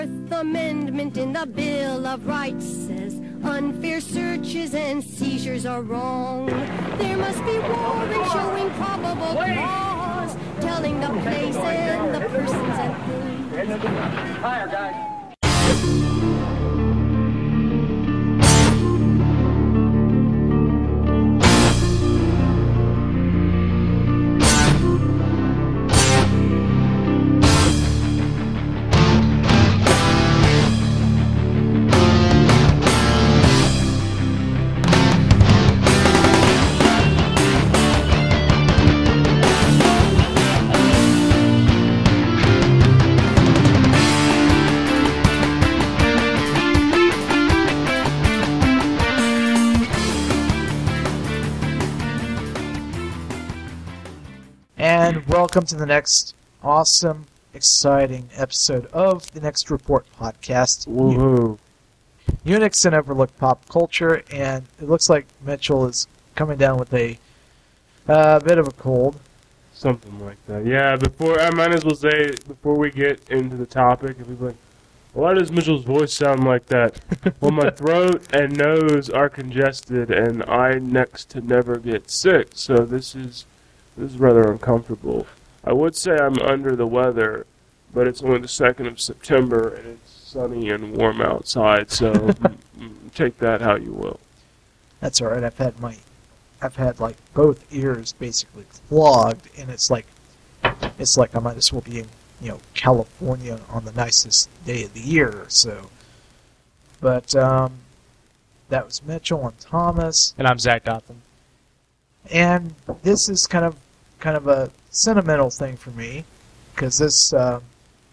Fourth Amendment in the Bill of Rights says unfair searches and seizures are wrong. There must be warrants showing probable cause, telling the place and the persons and things. Higher, guys. Welcome to the next awesome, exciting episode of the Next Report podcast. Woohoo. Unix and Overlooked Pop Culture, and it looks like Mitchell is coming down with a uh, bit of a cold. Something like that. Yeah, before I might as well say before we get into the topic, if people like, why does Mitchell's voice sound like that? well, my throat and nose are congested, and I next to never get sick, so this is this is rather uncomfortable. I would say I'm under the weather, but it's only the second of September, and it's sunny and warm outside, so mm, mm, take that how you will. That's all right. I've had my, I've had like both ears basically clogged, and it's like, it's like I might as well be in, you know, California on the nicest day of the year. So, but um, that was Mitchell and Thomas. And I'm Zach Dotham. and this is kind of kind of a sentimental thing for me because this uh,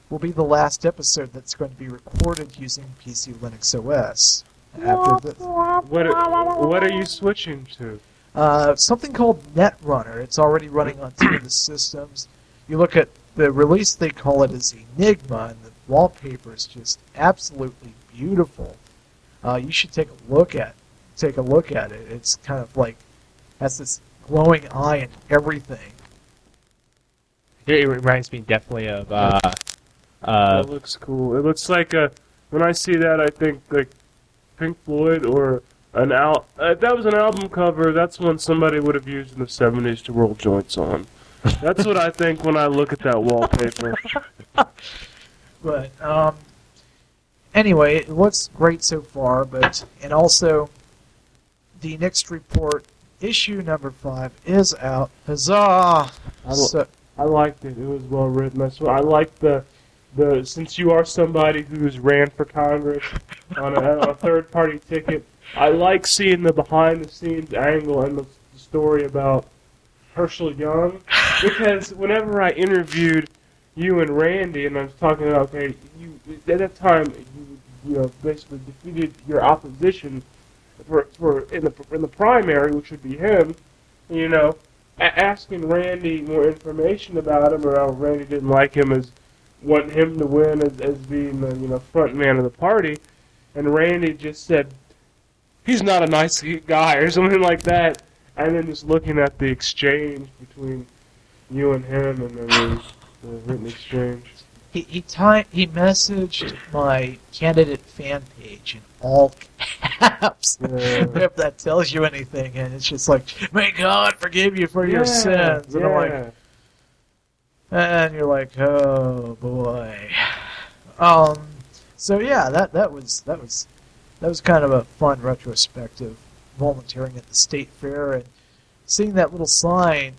will be the last episode that's going to be recorded using PC Linux OS. After the, What are, what are you switching to? uh, something called Netrunner. It's already running on two of the systems. You look at the release; they call it as Enigma, and the wallpaper is just absolutely beautiful. Uh, you should take a look at take a look at it. It's kind of like has this glowing eye and everything. It, it reminds me definitely of uh, uh, That looks cool. It looks like a. When I see that, I think like Pink Floyd or an al. Uh, that was an album cover. That's one somebody would have used in the '70s to roll joints on. That's what I think when I look at that wallpaper. But um, anyway, it looks great so far. But and also, the next report issue number five is out. Huzzah! I lo- So, I liked it. It was well written. I swear. I like the the since you are somebody who's ran for Congress on a, a third party ticket. I like seeing the behind the scenes angle and the, the story about Herschel Young because whenever I interviewed you and Randy and I was talking about okay, you at that time you you know basically defeated your opposition for for in the in the primary, which would be him, you know asking Randy more information about him, or how Randy didn't like him as wanting him to win as, as being the you know front man of the party, and Randy just said he's not a nice guy or something like that, and then just looking at the exchange between you and him, and then the, the written exchange. he he ti- he messaged my candidate fan page in all caps. Yeah. if that tells you anything, and it's just like, "May God forgive you for your sins," and I'm like, and you're like, "Oh boy." Um. So yeah, that that was that was that was kind of a fun retrospective, volunteering at the state fair and seeing that little sign,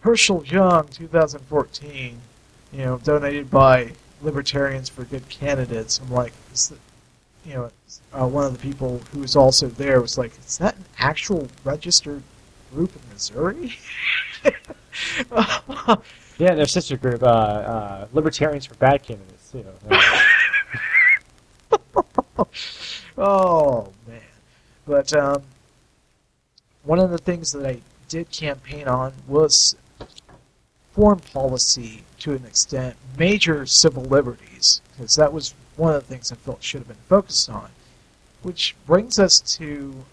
Herschel Young, 2014. You know, donated by Libertarians for Good Candidates. I'm like, is that, you know, uh, one of the people who was also there was like, is that an actual registered group in Missouri? yeah, their sister group, uh, uh, Libertarians for Bad Candidates. You know, oh man! But um, one of the things that I did campaign on was foreign policy to an extent, major civil liberties, because that was one of the things I felt should have been focused on. Which brings us to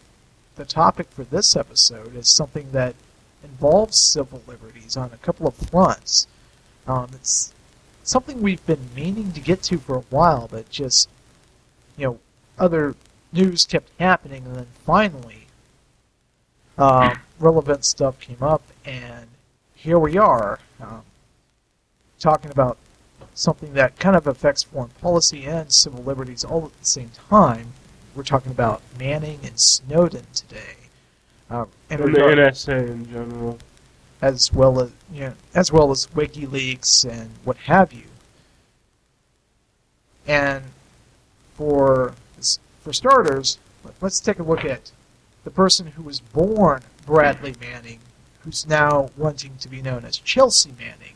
the topic for this episode is something that involves civil liberties on a couple of fronts. Um, it's something we've been meaning to get to for a while, but just you know, other news kept happening, and then finally, um, relevant stuff came up, and here we are, um, talking about something that kind of affects foreign policy and civil liberties all at the same time. We're talking about Manning and Snowden today, uh, in And the NSA in general. as well as you know, as well as WikiLeaks and what have you. And for for starters, let's take a look at the person who was born Bradley Manning, who's now wanting to be known as Chelsea Manning.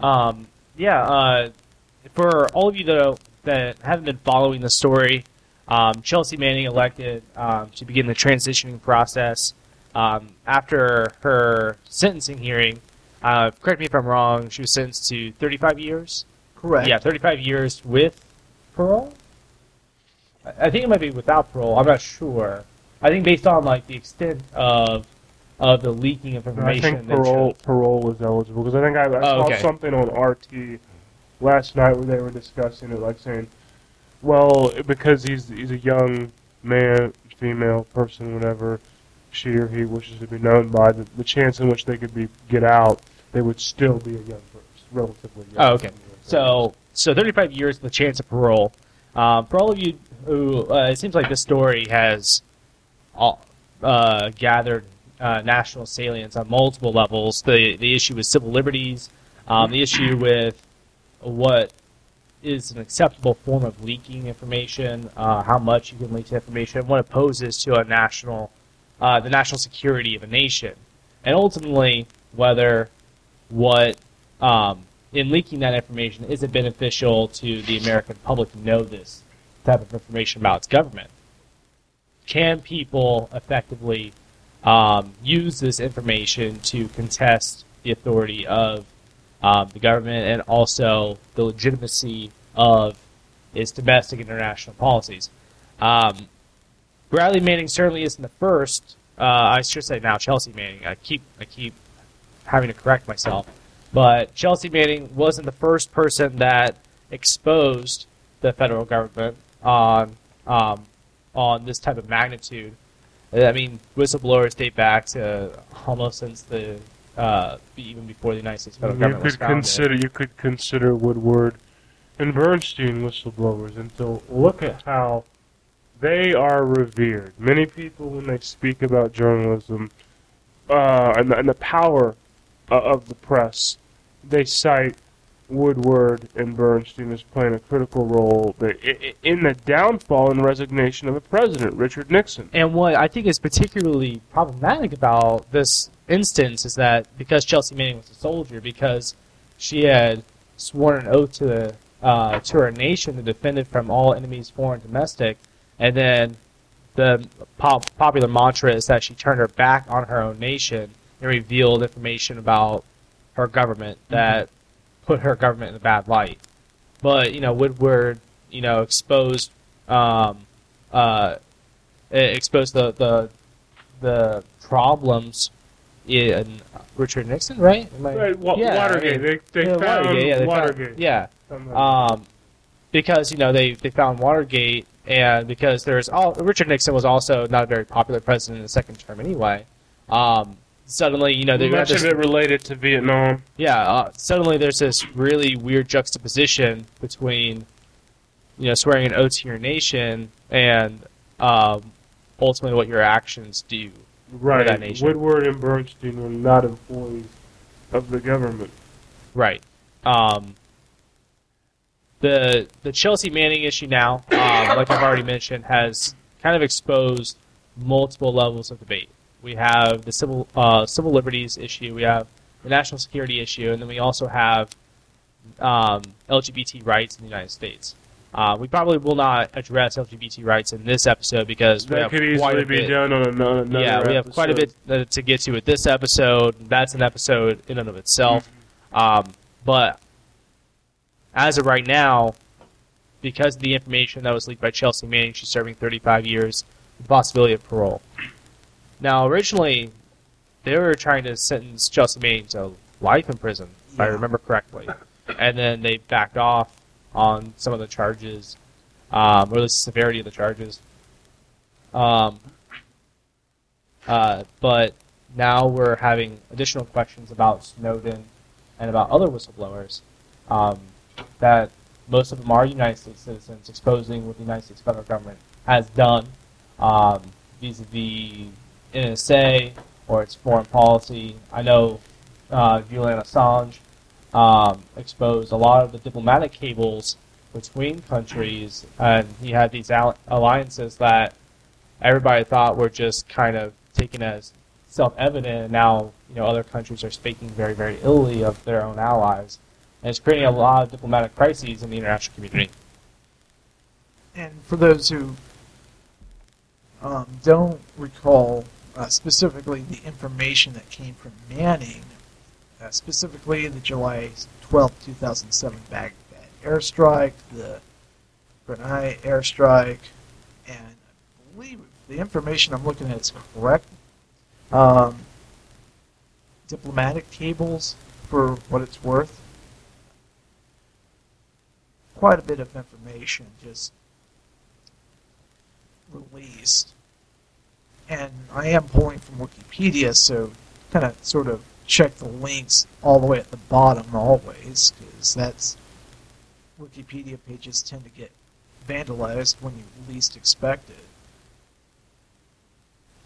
Um, yeah, uh, for all of you that, that haven't been following the story, um, Chelsea Manning elected um, to begin the transitioning process um, after her sentencing hearing. Uh, correct me if I'm wrong. She was sentenced to 35 years. Correct. Yeah, 35 years with parole. I I think it might be without parole. I'm not sure. I think based on like the extent of of the leaking of information. I think parole parole is eligible because I think I, I Oh, saw okay. something on RT last night where they were discussing it, like saying, well, because he's he's a young man, female person, whatever she or he wishes to be known by, the, the chance in which they could be get out, they would still be a young person, relatively young. Oh, okay. So, so 35 years with a chance of parole. Um, for all of you who, uh, it seems like this story has all, uh, gathered uh, national salience on multiple levels. The the issue with civil liberties, um, the issue with what is an acceptable form of leaking information, uh, how much you can leak information, what it poses to a national, uh, the national security of a nation, and ultimately whether what um, in leaking that information is it beneficial to the American public to know this type of information about its government? Can people effectively um, use this information to contest the authority of um, the government and also the legitimacy of its domestic and international policies? Um, Bradley Manning certainly isn't the first. Uh, I should say now Chelsea Manning. I keep I keep having to correct myself. But Chelsea Manning wasn't the first person that exposed the federal government on um, on this type of magnitude. I mean, whistleblowers date back to almost since the uh, even before the United States federal you government was could founded. consider you could consider Woodward and Bernstein whistleblowers, and so look at how they are revered. Many people, when they speak about journalism uh, and, the, and the power uh, of the press, they cite Woodward and Bernstein as playing a critical role that- i- i- in the downfall and resignation of the president, Richard Nixon. And what I think is particularly problematic about this instance is that because Chelsea Manning was a soldier, because she had sworn an oath to the uh, to her nation to defend it from all enemies, foreign and domestic, and then the pop- popular mantra is that she turned her back on her own nation and revealed information about her government that put her government in a bad light. But you know, Woodward, you know, exposed um, uh, exposed the the the problems in Richard Nixon, right? I- Right, Wa- Yeah, I Watergate. mean, they they yeah, found Watergate, yeah, they found- yeah, Something like that. um, because you know they they found Watergate, and because there's all Richard Nixon was also not a very popular president in the second term anyway. Um, suddenly, you know, they Much this, of it related to Vietnam. yeah, uh, suddenly there's this really weird juxtaposition between, you know, swearing an oath to your nation and um, ultimately what your actions do. Right. that nation. Woodward and Bernstein were not employees of the government. Right. Um, the the Chelsea Manning issue now, um, like I've already mentioned, has kind of exposed multiple levels of debate. We have the civil uh, civil liberties issue, we have the national security issue, and then we also have um, LGBT rights in the United States. Uh, we probably will not address LGBT rights in this episode because we That have could quite easily a be bit- done on ano- another yeah, we have quite a bit to get to with this episode. That's an episode in and of itself. Um, but as of right now, because of the information that was leaked by Chelsea Manning, she's serving 35 years, the possibility of parole. Now, originally, they were trying to sentence Chelsea Manning to life in prison, if I Yeah. remember correctly. And then they backed off on some of the charges, um, or the severity of the charges. Um, uh, but now we're having additional questions about Snowden and about other whistleblowers um, that most of them are United States citizens, exposing what the United States federal government has done um, vis-a-vis NSA or its foreign policy. I know uh, Julian Assange um, exposed a lot of the diplomatic cables between countries, and he had these alliances that everybody thought were just kind of taken as self-evident, and now you know other countries are speaking very, very illy of their own allies, and it's creating a lot of diplomatic crises in the international community. And for those who um, don't recall uh, specifically the information that came from Manning, uh, specifically the July 12, 2007 Baghdad airstrike, the Granai airstrike, and I believe the information I'm looking at is correct. Um, diplomatic cables, for what it's worth. Quite a bit of information just released. And I am pulling from Wikipedia, so kind of sort of check the links all the way at the bottom always, because that's Wikipedia pages tend to get vandalized when you least expect it.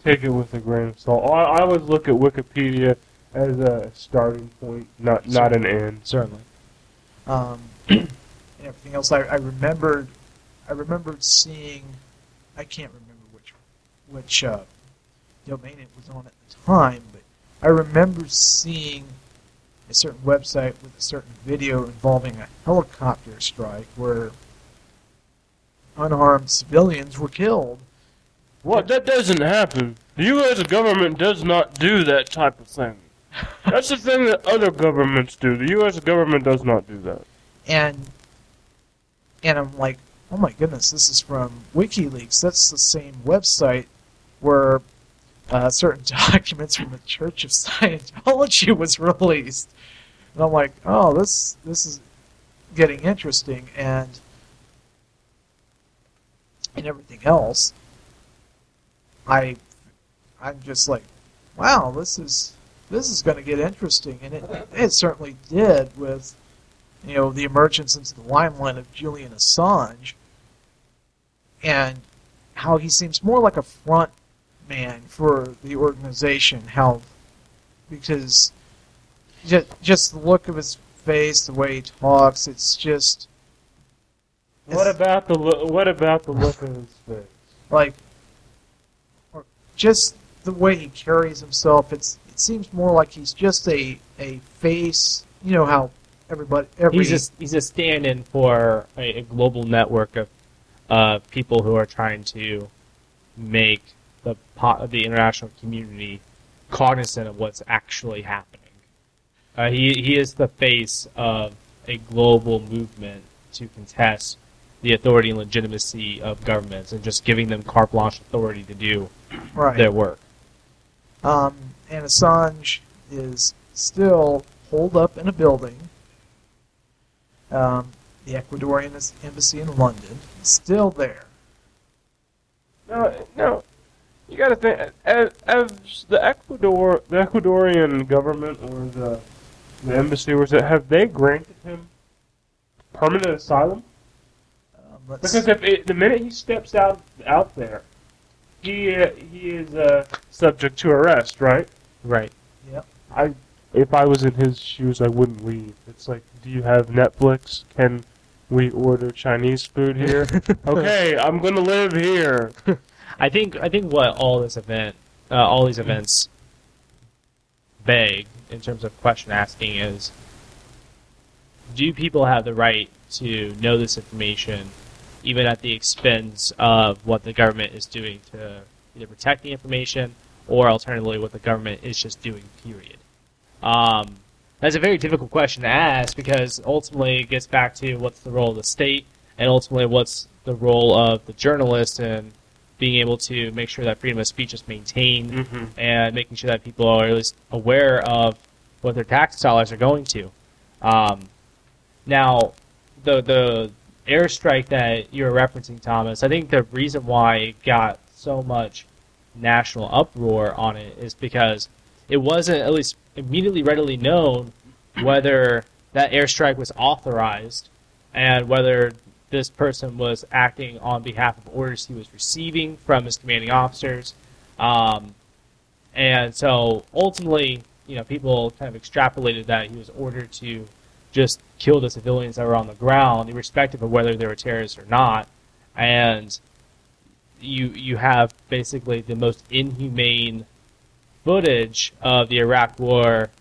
Take it with a grain of salt. I, I always look at Wikipedia as a starting point, not not an end. Certainly. um, and everything else. I, I remembered, I remembered seeing, I can't remember which which uh, domain it was on at the time, but I remember seeing a certain website with a certain video involving a helicopter strike where unarmed civilians were killed. What? That doesn't happen. The U.S. government does not do that type of thing. That's the thing that other governments do. The U.S. government does not do that. and and I'm like, oh my goodness, this is from WikiLeaks. That's the same website where uh, certain documents from the Church of Scientology was released. And I'm like, oh, this this is getting interesting, and and everything else. I I'm just like, wow, this is this is going to get interesting, and it it certainly did with you know, the emergence into the limelight of Julian Assange and how he seems more like a front man for the organization. How, because just, just the look of his face, the way he talks, it's just What about the lo- what about the look of his face? like, or just the way he carries himself. It's it seems more like he's just a a face. You know how everybody every He's a, he's a stand-in for a, a global network of uh, people who are trying to make the po- the international community cognizant of what's actually happening. Uh, he he is the face of a global movement to contest the authority and legitimacy of governments and just giving them carte blanche authority to do right. their work. Um, and Assange is still holed up in a building. Um, the Ecuadorian embassy in London is still there. No, no. You got to think as, as the Ecuador, the Ecuadorian government or the the embassy was it have they granted him permanent asylum? Um, let's- Because if it, the minute he steps out out there, he uh, he is uh, subject to arrest, right? Right. Yep. I if I was in his shoes, I wouldn't leave. It's like, do you have Netflix? Can we order Chinese food here? okay, I'm gonna live here. I think I think what all this event, uh, all these events, beg in terms of question asking is: Do people have the right to know this information, even at the expense of what the government is doing to either protect the information or alternatively what the government is just doing? Period. Um, that's a very difficult question to ask because ultimately it gets back to what's the role of the state and ultimately what's the role of the journalist and being able to make sure that freedom of speech is maintained Mm-hmm. and making sure that people are at least aware of what their tax dollars are going to. Um, now, the the airstrike that you're referencing, Thomas, I think the reason why it got so much national uproar on it is because it wasn't at least immediately readily known whether that airstrike was authorized and whether this person was acting on behalf of orders he was receiving from his commanding officers. Um, and so ultimately, you know, people kind of extrapolated that he was ordered to just kill the civilians that were on the ground, irrespective of whether they were terrorists or not. And you you have basically the most inhumane footage of the Iraq War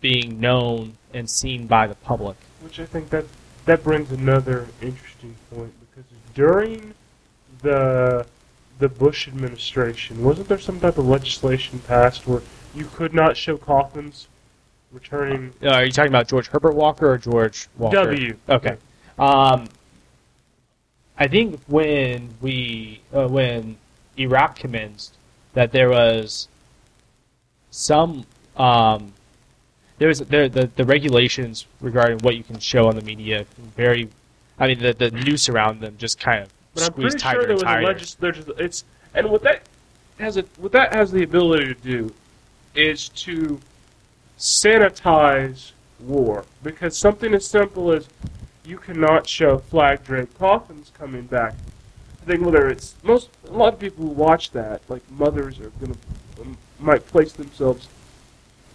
being known and seen by the public. Which I think that that brings another interesting point because during the the Bush administration, wasn't there some type of legislation passed where you could not show coffins returning Uh, are you talking about George Herbert Walker or George Walker? W? Okay. Um, I think when we uh, when Iraq commenced, that there was some um, there was there the the regulations regarding what you can show on the media very. I mean, the the noose around them just kind of But I'm pretty tighter sure there and was a tighter. legis- there's it's and what that has a what that has the ability to do is to sanitize war because something as simple as you cannot show flag draped coffins coming back. I think whether it's most a lot of people who watch that like mothers are gonna um, might place themselves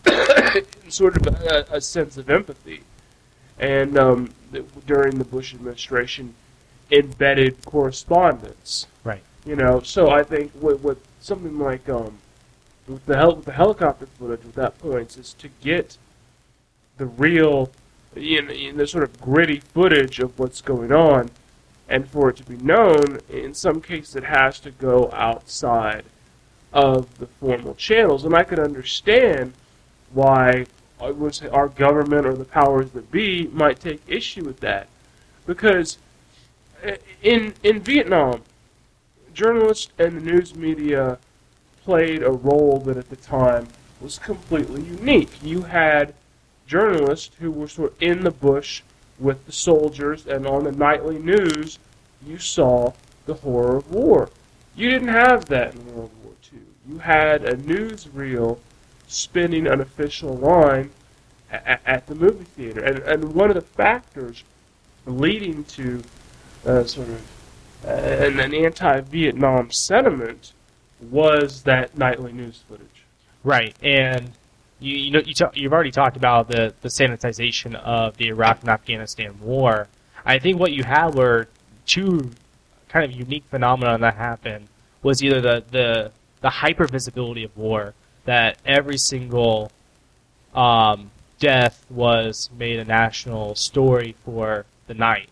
sort of a, a sense of empathy, and um, during the Bush administration embedded correspondence. Right. You know, so I think with, with something like um, with the hel- with the helicopter footage, with that points is to get the real, you know, you know, the sort of gritty footage of what's going on, and for it to be known, in some cases it has to go outside of the formal channels, and I could understand why I would say our government or the powers that be might take issue with that, because uh, in in Vietnam, journalists and the news media played a role that at the time was completely unique. You had journalists who were sort of in the bush with the soldiers, and on the nightly news, you saw the horror of war. You didn't have that in World War II. You had a newsreel spinning an official line at, at the movie theater, and and one of the factors leading to uh, sort of uh, an, an anti-Vietnam sentiment was that nightly news footage. Right, and you you know you you've already talked about the the sanitization of the Iraq and Afghanistan war. I think what you had were two kind of unique phenomena that happened was either the the the hyper visibility of war that every single um, death was made a national story for the night,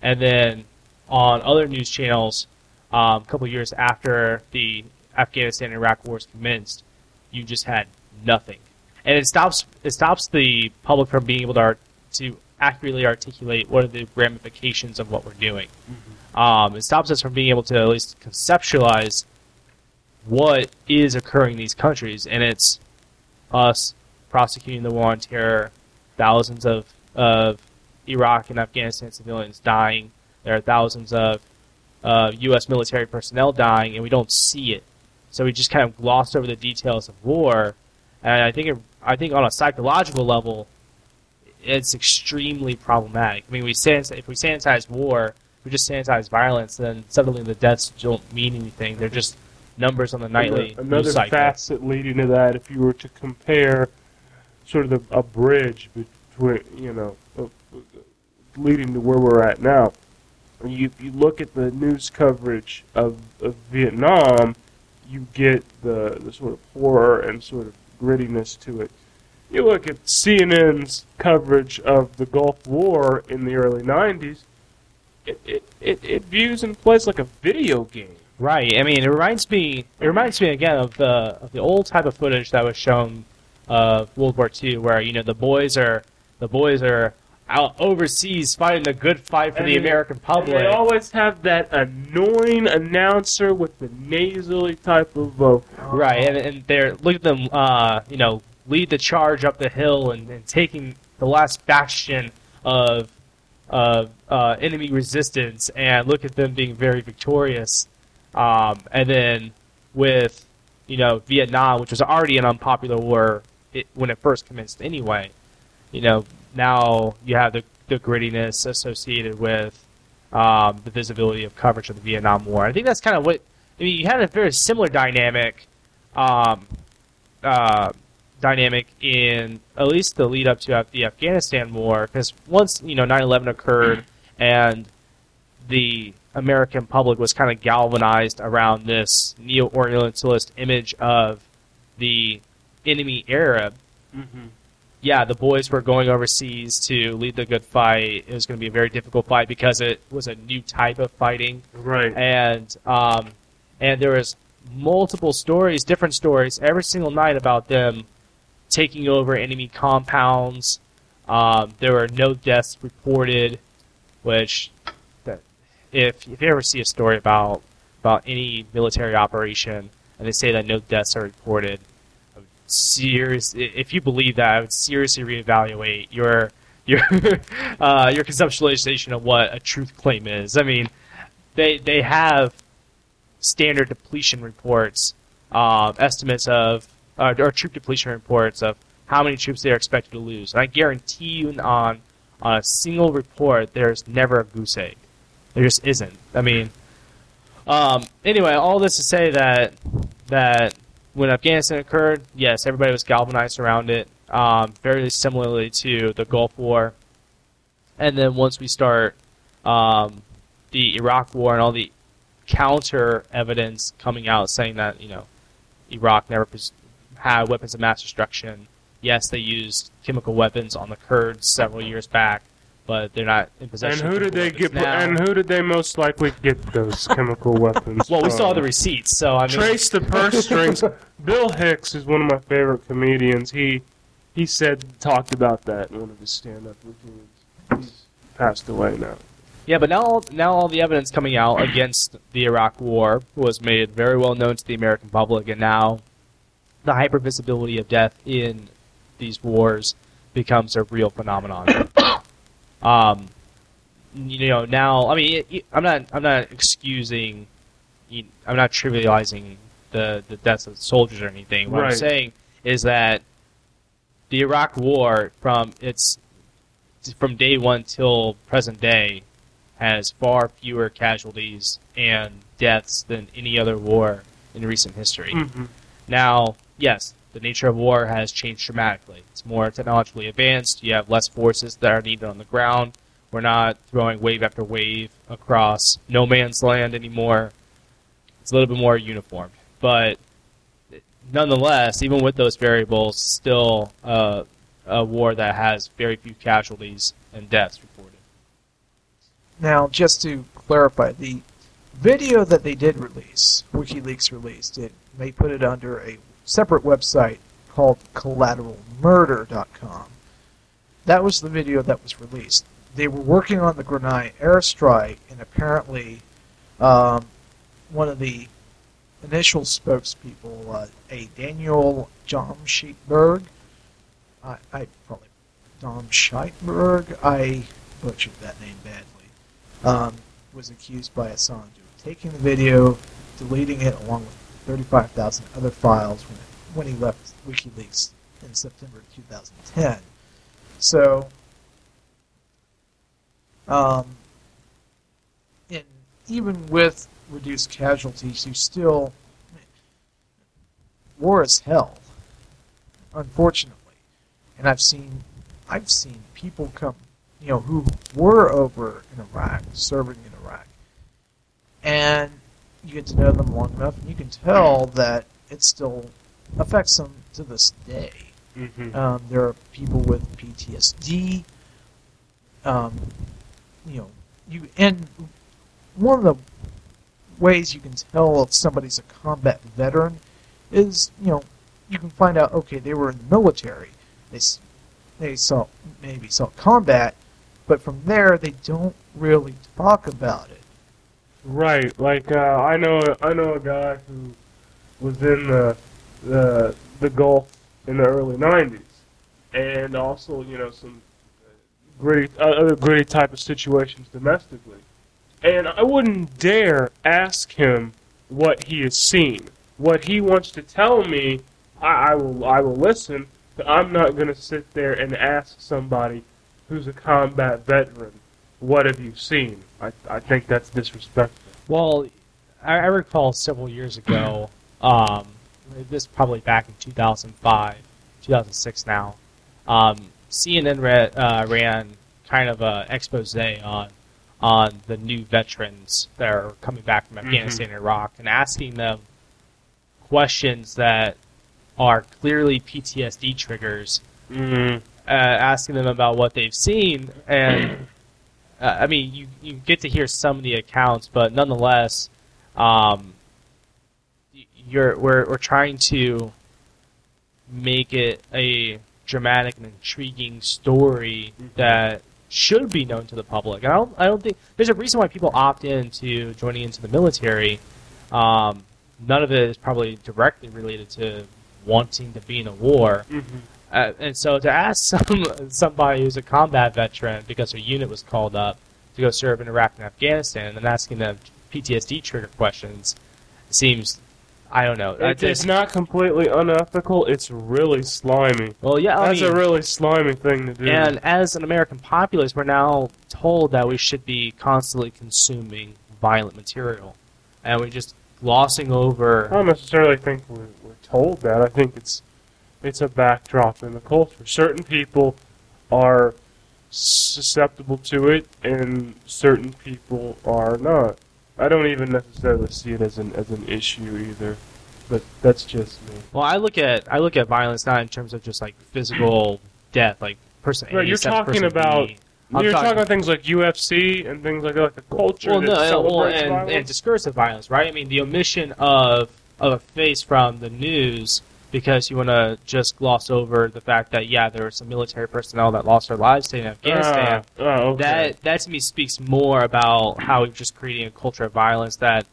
and then on other news channels, um, a couple years after the Afghanistan and Iraq wars commenced, you just had nothing, and it stops it stops the public from being able to art, to accurately articulate what are the ramifications of what we're doing. Um, it stops us from being able to at least conceptualize what is occurring in these countries, and it's us prosecuting the war on terror, thousands of of Iraq and Afghanistan civilians dying. There are thousands of uh, U.S. military personnel dying, and we don't see it. So we just kind of gloss over the details of war, and I think it, I think on a psychological level, it's extremely problematic. I mean, we sanitize, if we sanitize war, we just sanitize violence, then suddenly the deaths don't mean anything. They're just numbers on the nightly Another- Another cycle. facet leading to that, if you were to compare sort of the, a bridge between, you know, uh, leading to where we're at now, you, you look at the news coverage of, of Vietnam, you get the, the sort of horror and sort of grittiness to it. You look at CNN's coverage of the Gulf War in the early 90s, it, it, it, it views and plays like a video game. Right. I mean, it reminds me. It reminds me again of the of the old type of footage that was shown of World War II, where you know the boys are the boys are out overseas fighting a good fight for And the American public. they always have that annoying announcer with the nasally type of vocal. Right, and, and they're look at them, uh, you know, lead the charge up the hill and, and taking the last bastion of of uh, enemy resistance, and look at them being very victorious. Um, and then with you know Vietnam, which was already an unpopular war it, when it first commenced anyway. You know now you have the the grittiness associated with um, the visibility of coverage of the Vietnam War. I think that's kind of what I mean. You had a very similar dynamic, um, uh, dynamic in at least the lead up to the Afghanistan War, because once you know 9/11 occurred and the American public was kind of galvanized around this neo-Orientalist image of the enemy Arab. Mm-hmm. Yeah, the boys were going overseas to lead the good fight. It was going to be a very difficult fight because it was a new type of fighting Right. and um, and there was multiple stories, different stories, every single night about them taking over enemy compounds. Um, there were no deaths reported, which if if you ever see a story about about any military operation and they say that no deaths are reported, serious if you believe that, I would seriously reevaluate your your uh, your conceptualization of what a truth claim is. I mean, they they have standard depletion reports, um, estimates of uh, or troop depletion reports of how many troops they are expected to lose. And I guarantee you, on on a single report, there's never a goose egg. There just isn't. I mean, um, anyway, all this to say that that when Afghanistan occurred, yes, everybody was galvanized around it. Um, very similarly to the Gulf War, and then once we start um, the Iraq War and all the counter evidence coming out saying that you know Iraq never pres- had weapons of mass destruction. Yes, they used chemical weapons on the Kurds several years back, but they're not in possession. And who of did they get? now. And who did they most likely get those chemical weapons? well, we saw the receipts, so I mean, Trace the purse strings. Bill Hicks is one of my favorite comedians. He he said talked about that in one of his stand-up routines. He's passed away now. Yeah, but now now all the evidence coming out against the Iraq War was made very well known to the American public, and now the hypervisibility of death in these wars becomes a real phenomenon. Um, you know, now I mean, it, it- I'm not I'm not excusing, you- I'm not trivializing the the deaths of soldiers or anything. What I'm saying is that the Iraq War, from its from day one till present day, has far fewer casualties and deaths than any other war in recent history. Mm-hmm. Now, yes, the nature of war has changed dramatically. It's more technologically advanced. You have less forces that are needed on the ground. We're not throwing wave after wave across no man's land anymore. It's a little bit more uniform. But nonetheless, even with those variables, still uh, a war that has very few casualties and deaths reported. Now, just to clarify, the video that they did release, WikiLeaks released it, they put it under a separate website called collateralmurder.com. That was the video that was released. They were working on the Granai airstrike, and apparently, um, one of the initial spokespeople, uh, a Daniel Jomschietberg, I, I probably Domscheit-Berg, I butchered that name badly um, was accused by Assange of taking the video, deleting it along with 35,000 other files when, when he left WikiLeaks in September 2010. So, um, in, even with reduced casualties, you still war is hell, unfortunately. And I've seen, I've seen people come you know, who were over in Iraq, serving in Iraq. And you get to know them long enough, and you can tell that it still affects them to this day. Mm-hmm. Um, there are people with PTSD. Um, you know, you and one of the ways you can tell if somebody's a combat veteran is, you know, you can find out. Okay, they were in the military. They they saw maybe saw combat, but from there they don't really talk about it. Right, like uh, I know I know a guy who was in the the the Gulf in the early '90s, and also you know some gritty, other gritty type of situations domestically. And I wouldn't dare ask him what he has seen. What he wants to tell me, I, I will I will listen, but I'm not going to sit there and ask somebody who's a combat veteran, what have you seen? I, I think that's disrespectful. Well, I, I recall several years ago, um, this probably back in 2005, 2006 now, um, CNN ra- uh, ran kind of a expose on on the new veterans that are coming back from Afghanistan and Iraq and asking them questions that are clearly PTSD triggers Mm, uh, asking them about what they've seen, and uh, I mean, you you get to hear some of the accounts, but nonetheless, um, you're we're we're trying to make it a dramatic and intriguing story that should be known to the public. And I don't I don't think there's a reason why people opt into joining into the military. Um, none of it is probably directly related to wanting to be in a war. mhm. Uh, and so to ask some somebody who's a combat veteran because their unit was called up to go serve in Iraq and Afghanistan, and then asking them PTSD trigger questions seems, I don't know. It, it's not completely unethical. It's really slimy. well, yeah, I That's mean, a really slimy thing to do. and as an American populace, we're now told that we should be constantly consuming violent material, and we're just glossing over. I don't necessarily think we're, we're told that. I think it's it's a backdrop in the culture. Certain people are susceptible to it, and certain people are not. I don't even necessarily see it as an as an issue either, but that's just me. Well, I look at I look at violence not in terms of just like physical death, like person. Right, you're talking about-. I'm You're talking- talking about things like UFC and things like that, like the culture well, that no, well, and, violence. and discursive violence, right? I mean, the omission of of a face from the news because you want to just gloss over the fact that yeah, there were some military personnel that lost their lives in Afghanistan. Ah, oh, okay. That that to me speaks more about how we're just creating a culture of violence that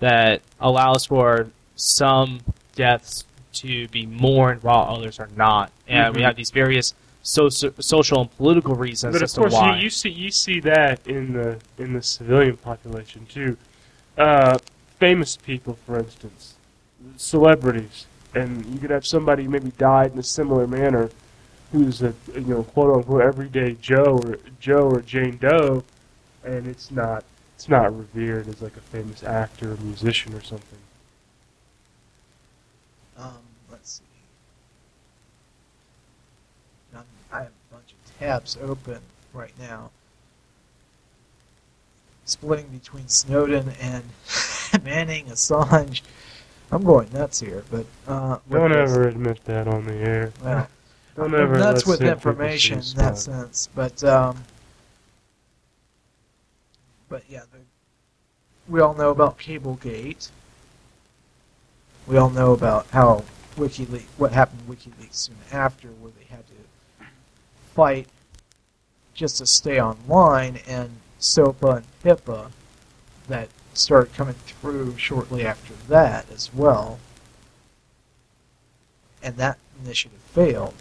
that allows for some deaths to be mourned while others are not, and we Mhm. have these various so- social and political reasons But as of to course, you, you see you see that in the in the civilian population too. Uh, famous people, for instance, celebrities, and you could have somebody maybe died in a similar manner, who's a you know quote unquote everyday Joe or Joe or Jane Doe, and it's not it's not revered as like a famous actor or musician or something. Um, let's see. Um, I have a bunch of tabs open right now. Splitting between Snowden and Manning, Assange. I'm going nuts here, but uh, Don't this- ever admit that on the air. Well, Don't ever nuts with information in that sense, but um, but yeah, the, we all know about CableGate. We all know about how WikiLeaks, what happened to WikiLeaks soon after, where they had to fight just to stay online, and SOPA and PIPA that started coming through shortly after that as well. And that initiative failed.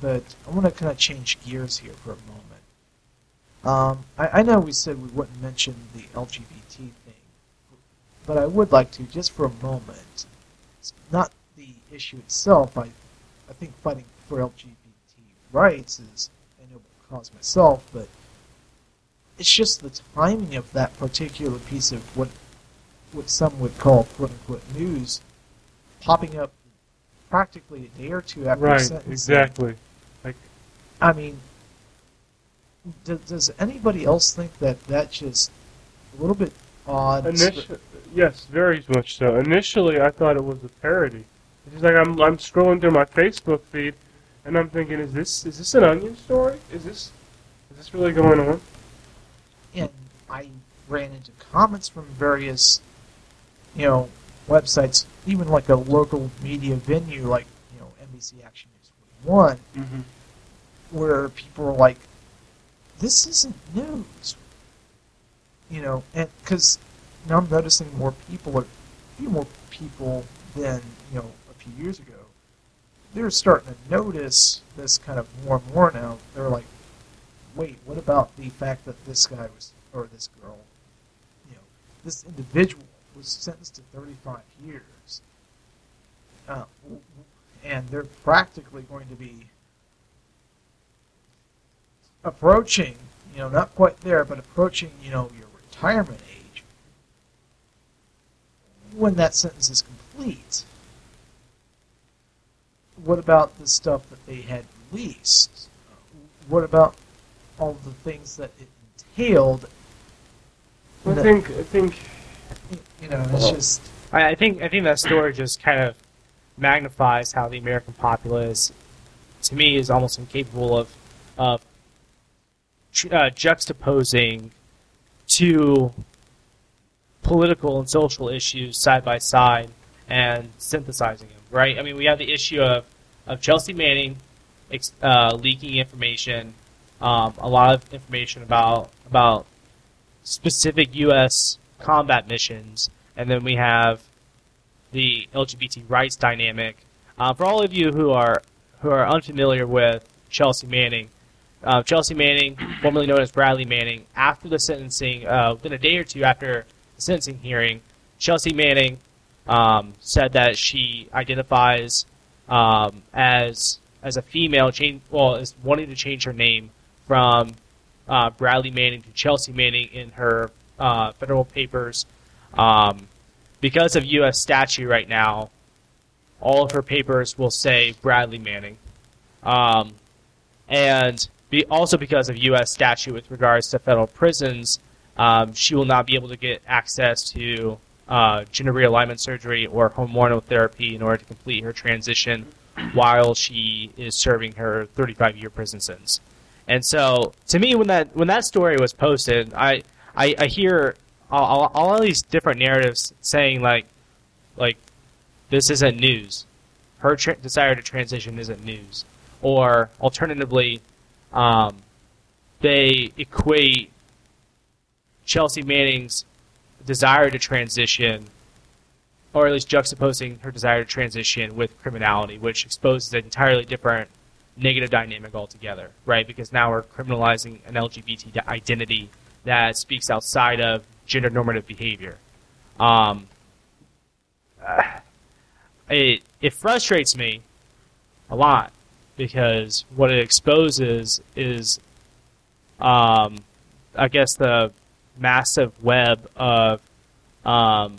But I want to kind of change gears here for a moment. Um, I, I know we said we wouldn't mention the LGBT thing, but I would like to just for a moment. It's not the issue itself. I, I think fighting for LGBT rights is a noble cause myself, but it's just the timing of that particular piece of what what some would call quote unquote news popping up practically a day or two after Right, exactly. Like I mean, does, does anybody else think that that's just a little bit odd? Initi- yes, very much so. Initially, I thought it was a parody. It's just like I'm I'm scrolling through my Facebook feed, and I'm thinking, is this is this an Onion story? Is this is this really going on? And I ran into comments from various, you know, websites, even like a local media venue like you know NBC Action News 41, Mm-hmm. where people are like, "This isn't news," you know, and because now I'm noticing more people are, a few more people than you know a few years ago, they're starting to notice this kind of more and more now. They're like, wait, what about the fact that this guy was or this girl, you know, this individual was sentenced to 35 years, uh, and they're practically going to be approaching, you know, not quite there, but approaching, you know, your retirement age when that sentence is complete. What about the stuff that they had released? What about all the things that it entailed? I that- think I think you know, it's just I, I think I think that story just kind of magnifies how the American populace, to me, is almost incapable of of uh, juxtaposing two political and social issues side by side and synthesizing them. Right? I mean, we have the issue of of Chelsea Manning uh, leaking information, um, a lot of information about about specific U.S. combat missions, and then we have the LGBT rights dynamic. Uh, for all of you who are who are unfamiliar with Chelsea Manning, uh, Chelsea Manning, formerly known as Bradley Manning, after the sentencing, uh, within a day or two after the sentencing hearing, Chelsea Manning um, said that she identifies um, as as a female, change, well, is wanting to change her name from uh, Bradley Manning to Chelsea Manning in her uh, federal papers. Um, because of U.S. statute right now, all of her papers will say Bradley Manning. Um, and be, also because of U.S. statute with regards to federal prisons, um, she will not be able to get access to uh, gender realignment surgery or hormonal therapy in order to complete her transition while she is serving her 35-year prison sentence. And so, to me, when that when that story was posted, I I, I hear all, all, all these different narratives saying like like this isn't news. Her tra- desire to transition isn't news. Or alternatively, um, they equate Chelsea Manning's desire to transition, or at least juxtaposing her desire to transition with criminality, which exposes an entirely different negative dynamic altogether, right? Because now we're criminalizing an LGBT identity that speaks outside of gender normative behavior. Um, uh, it it frustrates me a lot because what it exposes is, um, I guess the massive web of um,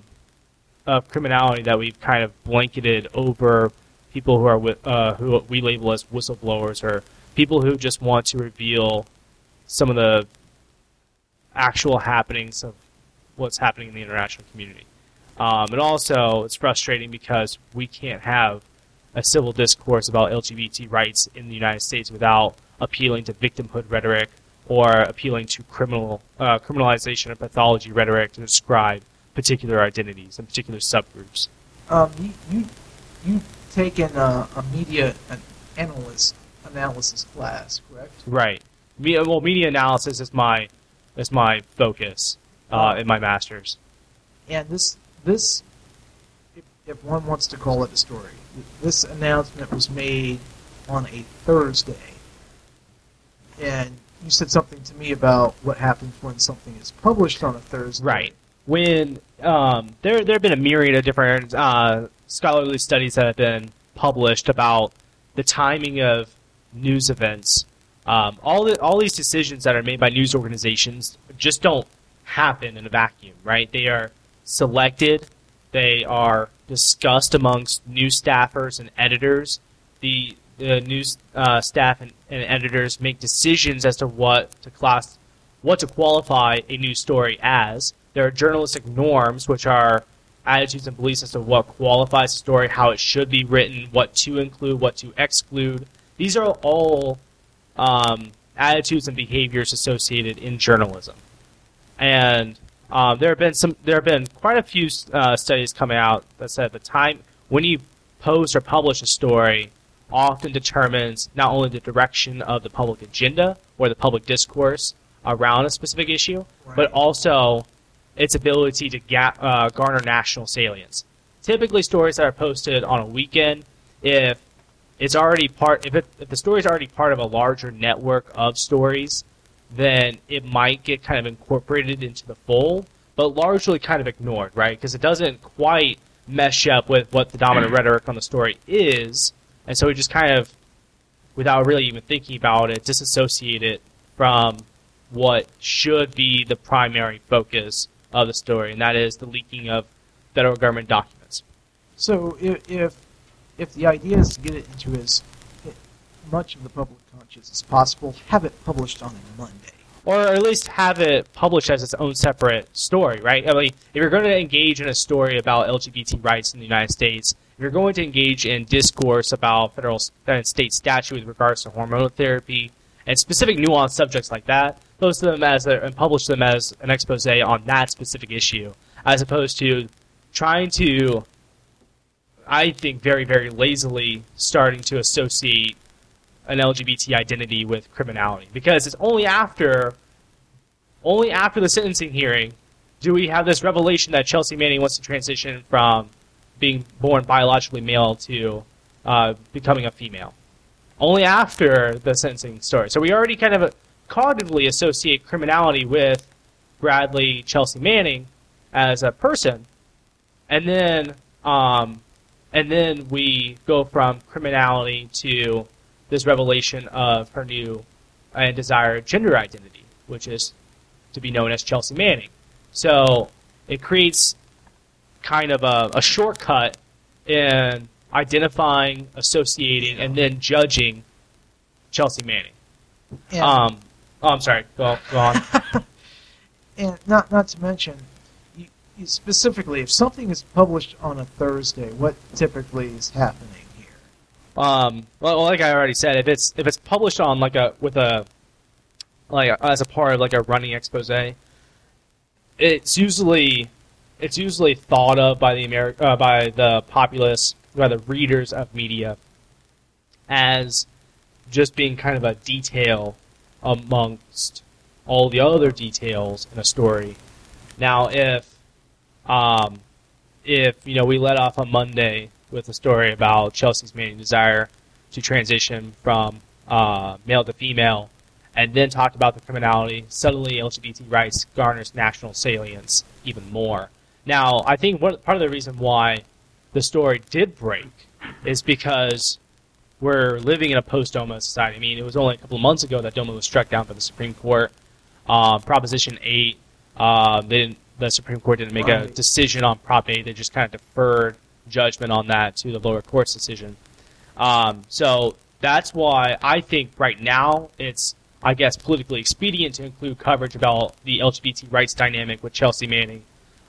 of criminality that we've kind of blanketed over people who are uh, who we label as whistleblowers or people who just want to reveal some of the actual happenings of what's happening in the international community. Um, and also, it's frustrating because we can't have a civil discourse about LGBT rights in the United States without appealing to victimhood rhetoric or appealing to criminal uh, criminalization of pathology rhetoric to describe particular identities and particular subgroups. um, you you you've taken a, a media an analyst analysis class, correct? Right. Me- well, media analysis is my is my focus uh, in my master's. And this this if, if one wants to call it a story, this announcement was made on a Thursday, and you said something to me about what happens when something is published on a Thursday. Right. When um, there there have been a myriad of different uh, scholarly studies that have been published about the timing of news events. Um, all the, all these decisions that are made by news organizations just don't happen in a vacuum, right? They are selected. They are discussed amongst news staffers and editors. The the news uh, staff and, and editors make decisions as to what to class, what to qualify a news story as. There are journalistic norms, which are attitudes and beliefs as to what qualifies a story, how it should be written, what to include, what to exclude. These are all um, attitudes and behaviors associated in journalism. And um, there have been some, there have been quite a few uh, studies coming out that said the time when you post or publish a story often determines not only the direction of the public agenda or the public discourse around a specific issue, Right. but also its ability to ga- uh, garner national salience. Typically, stories that are posted on a weekend, if it's already part. If, it, if the story is already part of a larger network of stories, then it might get kind of incorporated into the fold, but largely kind of ignored, right? Because it doesn't quite mesh up with what the dominant rhetoric on the story is, and so we just kind of, without really even thinking about it, disassociate it from what should be the primary focus of the story, and that is the leaking of federal government documents. So if, if if the idea is to get it into as much of the public conscious as possible, have it published on a Monday. or at least have it published as its own separate story, right? I mean, if you're going to engage in a story about LGBT rights in the United States, if you're going to engage in discourse about federal and state statute with regards to hormonal therapy and specific nuanced subjects like that, post them as and publish them as an expose on that specific issue, as opposed to trying to, I think, very very lazily starting to associate an LGBT identity with criminality because it's only after only after the sentencing hearing do we have this revelation that Chelsea Manning wants to transition from being born biologically male to uh, becoming a female. Only after the sentencing story. So we already kind of cognitively associate criminality with Bradley Chelsea Manning as a person, and then um, and then we go from criminality to this revelation of her new and desired gender identity, which is to be known as Chelsea Manning. So it creates kind of a, a shortcut in identifying, associating, and then judging Chelsea Manning. And, Um, oh, I'm sorry. Go, go on. and not not to mention, you, you specifically, if something is published on a Thursday, what typically is happening here? Um, well, like I already said, if it's if it's published on like a with a like as a part of like a running expose, it's usually it's usually thought of by the Ameri- uh, by the populace, by the readers of media, as just being kind of a detail amongst all the other details in a story. Now, if um, if you know we let off on Monday with a story about Chelsea's main desire to transition from uh, male to female, and then talked about the criminality, suddenly LGBT rights garners national salience even more. Now, I think one, part of the reason why the story did break is because we're living in a post-DOMA society. I mean, it was only a couple of months ago that DOMA was struck down by the Supreme Court. Uh, Proposition 8, uh, they didn't, the Supreme Court didn't make a decision on Prop 8. They just kind of deferred judgment on that to the lower court's decision. Um, so that's why I think right now it's, I guess, politically expedient to include coverage about the LGBT rights dynamic with Chelsea Manning.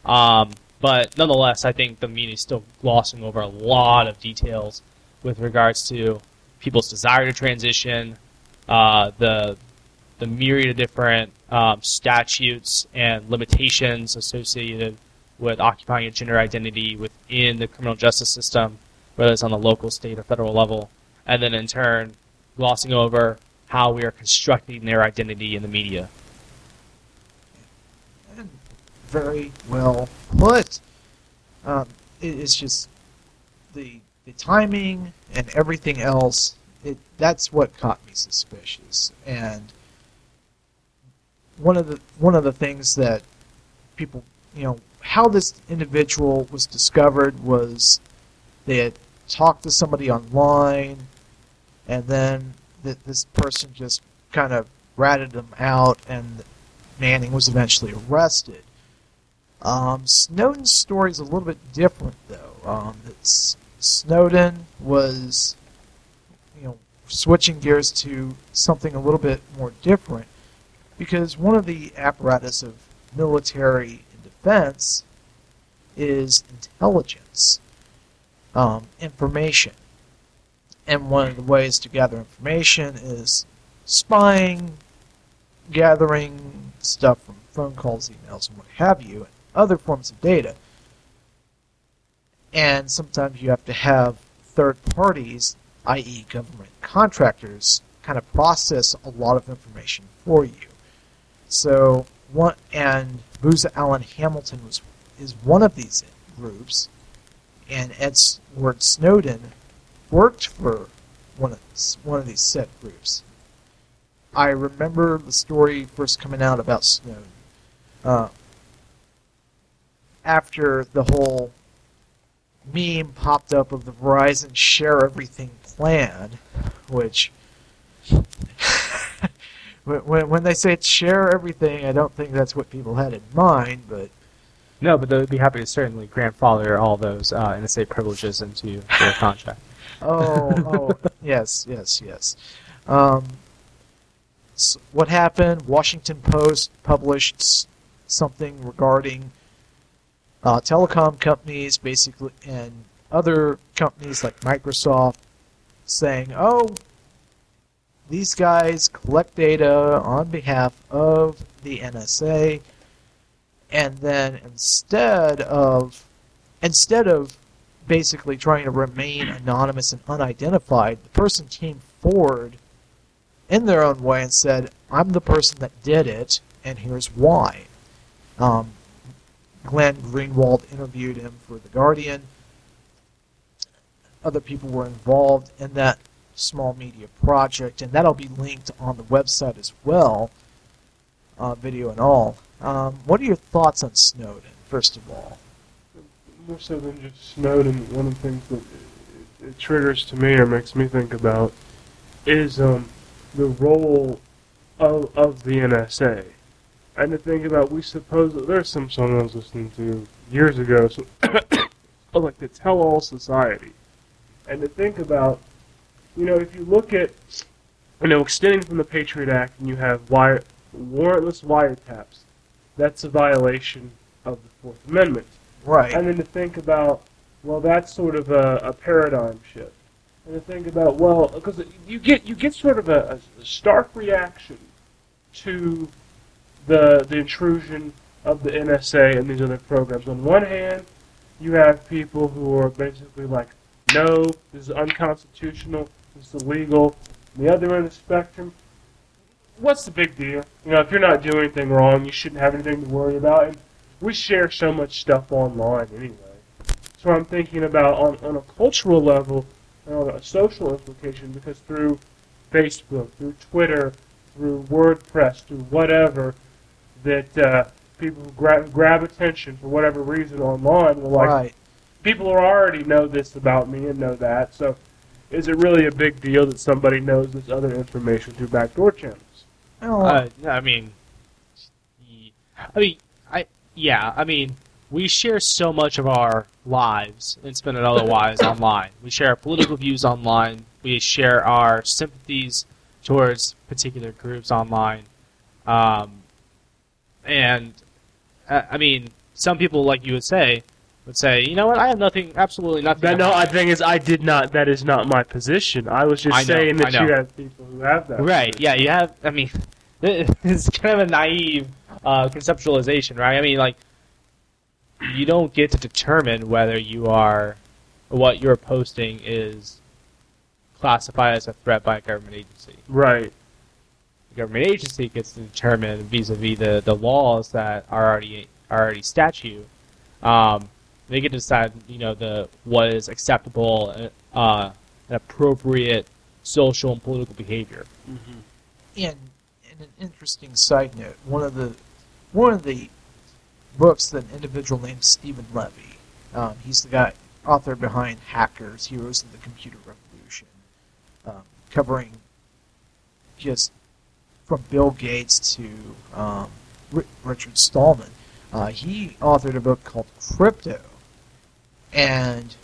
Um, but nonetheless, I think the media is still glossing over a lot of details with regards to people's desire to transition, uh, the the myriad of different um, statutes and limitations associated with occupying a gender identity within the criminal justice system, whether it's on the local, state, or federal level, and then in turn glossing over how we are constructing their identity in the media. Very well put. Um, it, it's just the the timing and everything else. It that's what caught me suspicious. And one of the one of the things that people, you know, how this individual was discovered was they had talked to somebody online, and then th- this person just kind of ratted them out, and Manning was eventually arrested. Um, Snowden's story is a little bit different, though. Um, it's, Snowden was, you know, switching gears to something a little bit more different, because one of the apparatus of military and defense is intelligence, um, information, and one of the ways to gather information is spying, gathering stuff from phone calls, emails, and what have you, and other forms of data. And sometimes you have to have third parties, i.e., government contractors, kind of process a lot of information for you. So one and Booz Allen Hamilton was is one of these groups, and Edward Snowden worked for one of one of these set groups. I remember the story first coming out about Snowden. Uh, after the whole meme popped up of the Verizon share everything plan, which when when they say share everything, I don't think that's what people had in mind, but No, but they'd be happy to certainly grandfather all those uh, NSA privileges into their contract. Oh, oh, yes, yes, yes. Um, s what happened? Washington Post published something regarding uh, telecom companies, basically, and other companies like Microsoft, saying, "Oh, these guys collect data on behalf of the NSA." And then instead of instead of basically trying to remain anonymous and unidentified, the person came forward in their own way and said, I'm the person that did it, and here's why. Um, Glenn Greenwald interviewed him for The Guardian. Other people were involved in that small media project, and that'll be linked on the website as well, uh, video and all. Um, what are your thoughts on Snowden, first of all? more so than just Snowden, one of the things that it, it triggers to me or makes me think about is um, the role of, of the NSA. And to think about, we suppose that there's some song I was listening to years ago, so like the Tell All Society. And to think about, you know, if you look at, you know, extending from the Patriot Act and you have wire, warrantless wiretaps, that's a violation of the Fourth Amendment. Right. And then to think about, well, that's sort of a, a paradigm shift. And to think about, well, because you get you get sort of a, a stark reaction to the the intrusion of the NSA and these other programs. On one hand, you have people who are basically like, no, this is unconstitutional, this is illegal. On the other end of the spectrum, what's the big deal? You know, if you're not doing anything wrong, you shouldn't have anything to worry about. And we share so much stuff online anyway. So I'm thinking about on, on a cultural level and on a social implication because through Facebook, through Twitter, through WordPress, through whatever, that uh, people grab, grab attention for whatever reason online will like right. people who already know this about me and know that. So is it really a big deal that somebody knows this other information through backdoor channels? Well, Uh, I mean, y- I mean, I yeah, I mean, we share so much of our lives and spend it otherwise online. We share our political views online. We share our sympathies towards particular groups online, um, and uh, I mean, some people, like you would say, would say, you know what, I have nothing, absolutely nothing. That, to no, hide." I think is I did not. That is not my position. I was just I know, saying that I know. you have people who have that. Right. Yeah. You have. I mean, it's kind of a naive uh, conceptualization, right? I mean, like, you don't get to determine whether you are what you're posting is classified as a threat by a government agency. Right. Government agency gets to determine vis-a-vis the, the laws that are already are already statute. Um, they get to decide, you know, the what is acceptable, uh, and appropriate social and political behavior. and, and an interesting side note, one of the one of the books that an individual named Steven Levy, um, he's the guy author behind Hackers, Heroes of the Computer Revolution, um, covering just from Bill Gates to um, Ri- Richard Stallman. Uh, he authored a book called Crypto, and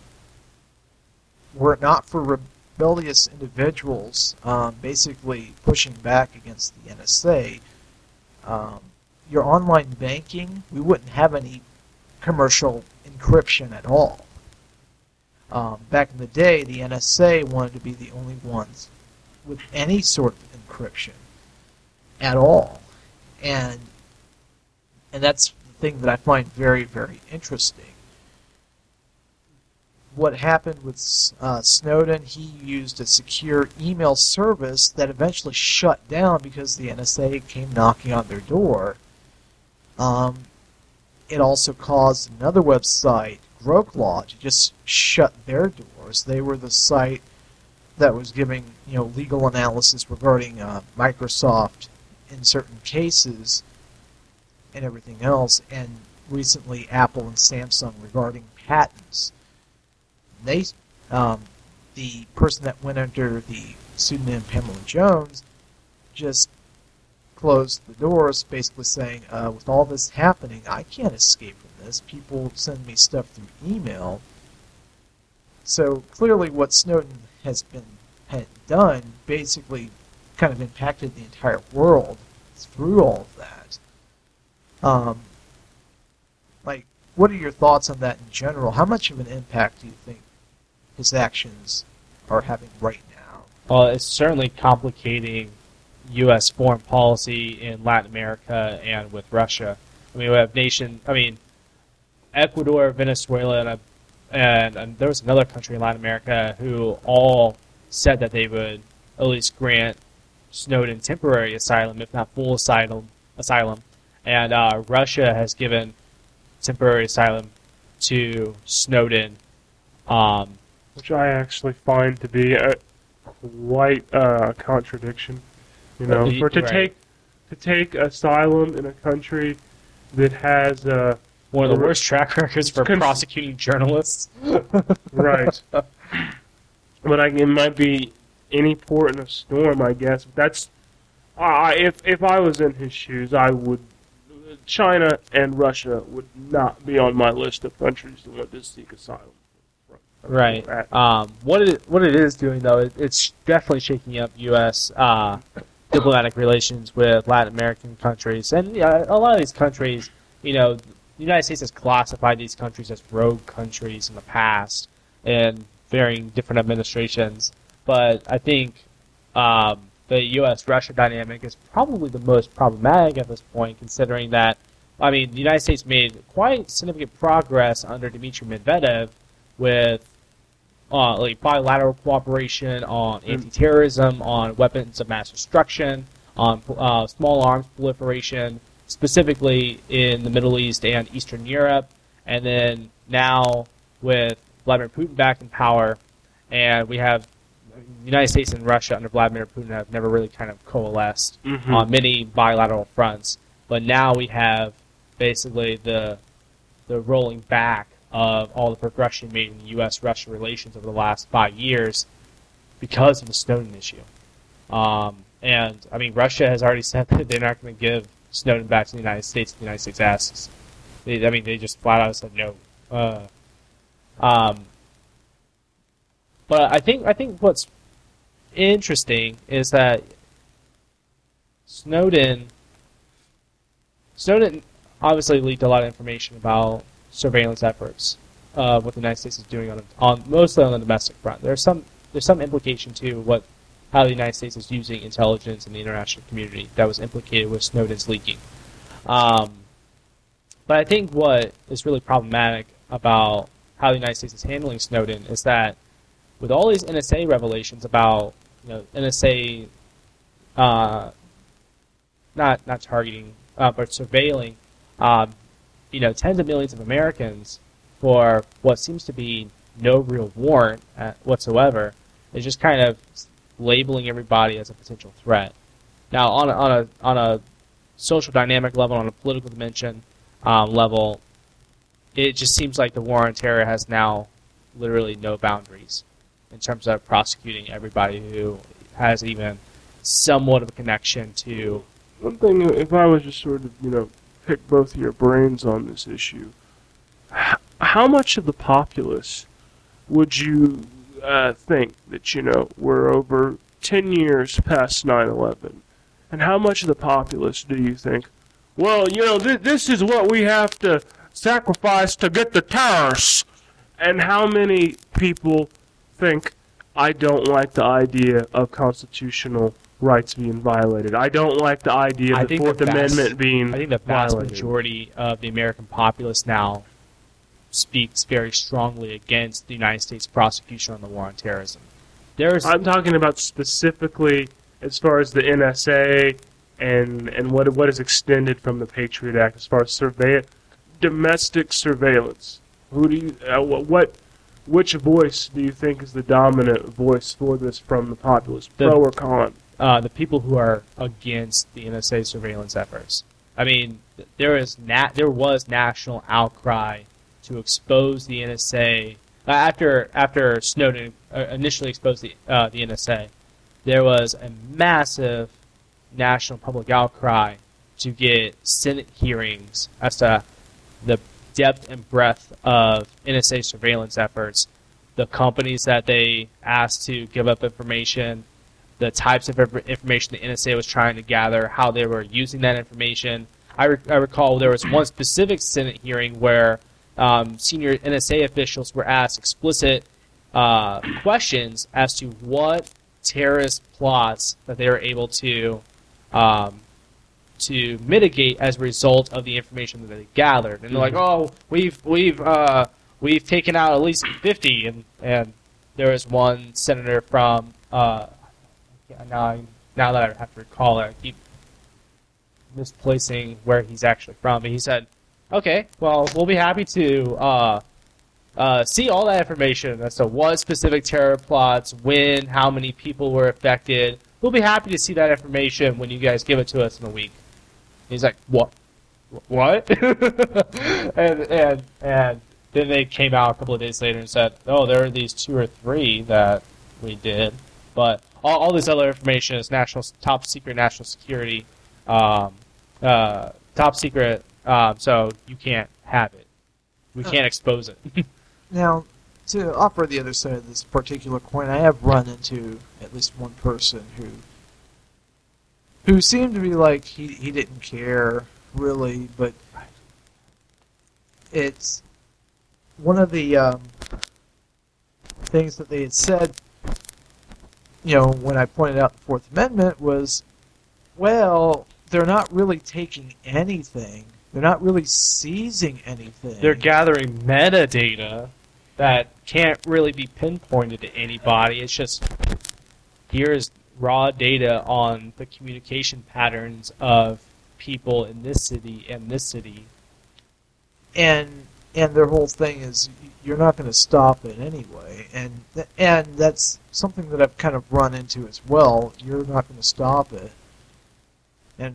were it not for rebellious individuals um, basically pushing back against the NSA, um, your online banking, we wouldn't have any commercial encryption at all. Um, back in the day, the NSA wanted to be the only ones with any sort of encryption at all, and and that's the thing that I find very very interesting what happened with uh, Snowden, he used a secure email service that eventually shut down because the NSA came knocking on their door. Um, it also caused another website, Groklaw, to just shut their doors. They were the site that was giving you know legal analysis regarding uh, Microsoft in certain cases and everything else, and recently Apple and Samsung regarding patents. They, um, the person that went under the pseudonym Pamela Jones, just closed the doors, basically saying, uh, with all this happening, I can't escape from this. People send me stuff through email. So clearly, what Snowden has been had done basically kind of impacted the entire world through all of that. Um, like, what are your thoughts on that in general? How much of an impact do you think his actions are having right now? Well, it's certainly complicating U.S. foreign policy in Latin America and with Russia. I mean, we have nation. I mean, Ecuador, Venezuela, and, a, and, and there was another country in Latin America who all said that they would at least grant Snowden temporary asylum, if not full asylum. Asylum, and uh, Russia has given temporary asylum to Snowden. Um, which I actually find to be a quite a contradiction. You know, Right. for to take to take asylum in a country that has uh, one of the worst track records for Conf- prosecuting journalists. right, but I, it might be any port in a storm, I guess. That's I if if I was in his shoes, I would. China and Russia would not be on my list of countries that want to seek asylum. Right. Um, what it what it is doing though, it, it's definitely shaking up U.S. Uh, diplomatic relations with Latin American countries, and a lot of these countries, you know, the United States has classified these countries as rogue countries in the past, in varying different administrations. But I think um, the U.S.-Russia dynamic is probably the most problematic at this point, considering that, I mean, the United States made quite significant progress under Dmitry Medvedev with uh, like bilateral cooperation on anti-terrorism, on weapons of mass destruction, on uh, small arms proliferation, specifically in the Middle East and Eastern Europe, and then now with Vladimir Putin back in power, and we have the United States and Russia under Vladimir Putin have never really kind of coalesced Mhm. on many bilateral fronts, but now we have basically the the rolling back of all the progression made in U.S.-Russia relations over the last five years because of the Snowden issue. Um, and I mean, Russia has already said that they're not going to give Snowden back to the United States. if The United States asks. They, I mean, they just flat out said no. Uh, um, but I think I think what's interesting is that Snowden Snowden obviously leaked a lot of information about surveillance efforts, uh, what the United States is doing on, on mostly on the domestic front. There's some there's some implication to what how the United States is using intelligence in the international community that was implicated with Snowden's leaking. Um, but I think what is really problematic about how the United States is handling Snowden is that with all these NSA revelations about you know NSA uh, not not targeting uh, but surveilling um, you know tens of millions of Americans for what seems to be no real warrant uh, whatsoever is just kind of labeling everybody as a potential threat. Now on a, on a on a social dynamic level, on a political dimension um, level, it just seems like the war on terror has now literally no boundaries in terms of prosecuting everybody who has even somewhat of a connection to One thing, if I was just sort of, you know, pick both of your brains on this issue, how much of the populace would you uh, think that, you know, we're over 10 years past 9 11? And how much of the populace do you think, well, you know, th- this is what we have to sacrifice to get the terrorists? And how many people think, I don't like the idea of constitutional rights being violated. I don't like the idea I of the think the Fourth vast- Amendment being I think the vast violated. majority of the American populace now speaks very strongly against the United States prosecution on the war on terrorism. There's I'm talking about specifically as far as the NSA and and what what is extended from the Patriot Act as far as survey domestic surveillance. Who do you uh, wh- what which voice do you think is the dominant voice for this from the populace, The- pro or con? uh, the people who are against the NSA surveillance efforts. I mean, th- there is na- there was national outcry to expose the NSA uh, after after Snowden uh, initially exposed the uh, the NSA. There was a massive national public outcry to get Senate hearings as to the depth and breadth of NSA surveillance efforts, the companies that they asked to give up information, the types of information the NSA was trying to gather, how they were using that information. I, re- I recall there was one specific Senate hearing where um, senior NSA officials were asked explicit uh, questions as to what terrorist plots that they were able to um, to mitigate as a result of the information that they gathered. And they're like, "Oh, we've we've uh, we've taken out at least 50." And and there was one senator from uh, now I, now that I have to recall it, I keep misplacing where he's actually from. But he said, "Okay, well, we'll be happy to uh, uh, see all that information as to what specific terror plots, when, how many people were affected. We'll be happy to see that information when you guys give it to us in a week." He's like, "What? What?" and and and then they came out a couple of days later and said, "Oh, there are these two or three that we did, but all, all this other information is national top secret national security, um, uh, top secret. Um, so you can't have it. We can't expose it." Now, to offer the other side of this particular coin, I have run into at least one person who who seemed to be like he he didn't care really, but it's one of the um, things that they had said. You know, when I pointed out the Fourth Amendment was, well, they're not really taking anything. They're not really seizing anything. They're gathering metadata that can't really be pinpointed to anybody. It's just here's raw data on the communication patterns of people in this city and this city. and and their whole thing is you're not going to stop it anyway. And and that's something that I've kind of run into as well. You're not going to stop it. And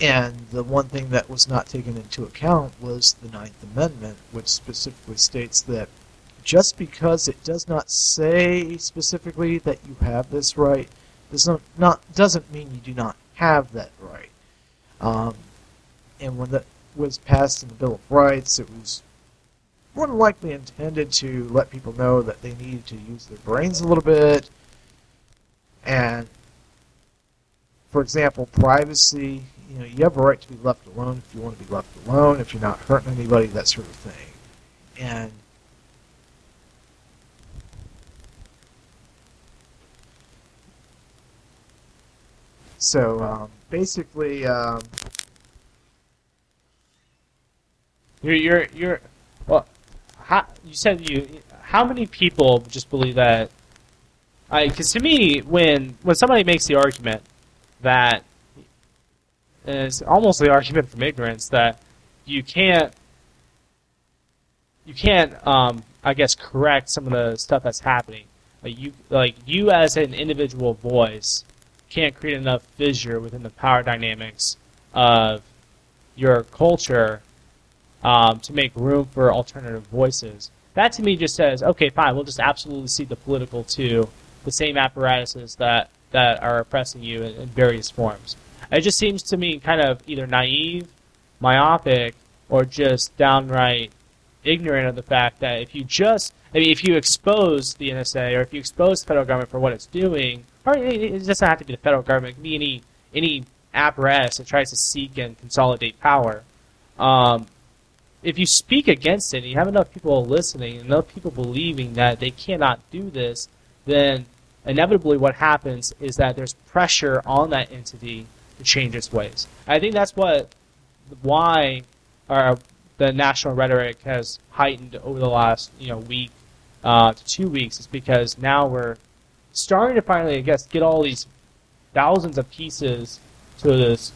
and the one thing that was not taken into account was the Ninth Amendment which specifically states that just because it does not say specifically that you have this right does not, not doesn't mean you do not have that right um, and when that was passed in the Bill of Rights, it was more than likely intended to let people know that they needed to use their brains a little bit. And, for example, privacy, you know, you have a right to be left alone if you want to be left alone, if you're not hurting anybody, that sort of thing. And so, um, basically, um, You're you're you're well. How, you said you. How many people just believe that? I Because to me, when when somebody makes the argument that it's almost the argument from ignorance that you can't you can't um, I guess correct some of the stuff that's happening. Like you like you as an individual voice can't create enough fissure within the power dynamics of your culture um, to make room for alternative voices. That to me just says, okay, fine, we'll just absolutely cede the political to the same apparatuses that, that are oppressing you in, in various forms. It just seems to me kind of either naive, myopic, or just downright ignorant of the fact that if you just, I mean, if you expose the NSA or if you expose the federal government for what it's doing, or it, doesn't have to be the federal government, it can be any any apparatus that tries to seek and consolidate power. Um, if you speak against it, and you have enough people listening, enough people believing that they cannot do this, then inevitably what happens is that there's pressure on that entity to change its ways. I think that's what why our, the national rhetoric has heightened over the last you know week uh, to two weeks is because now we're starting to finally, I guess, get all these thousands of pieces to this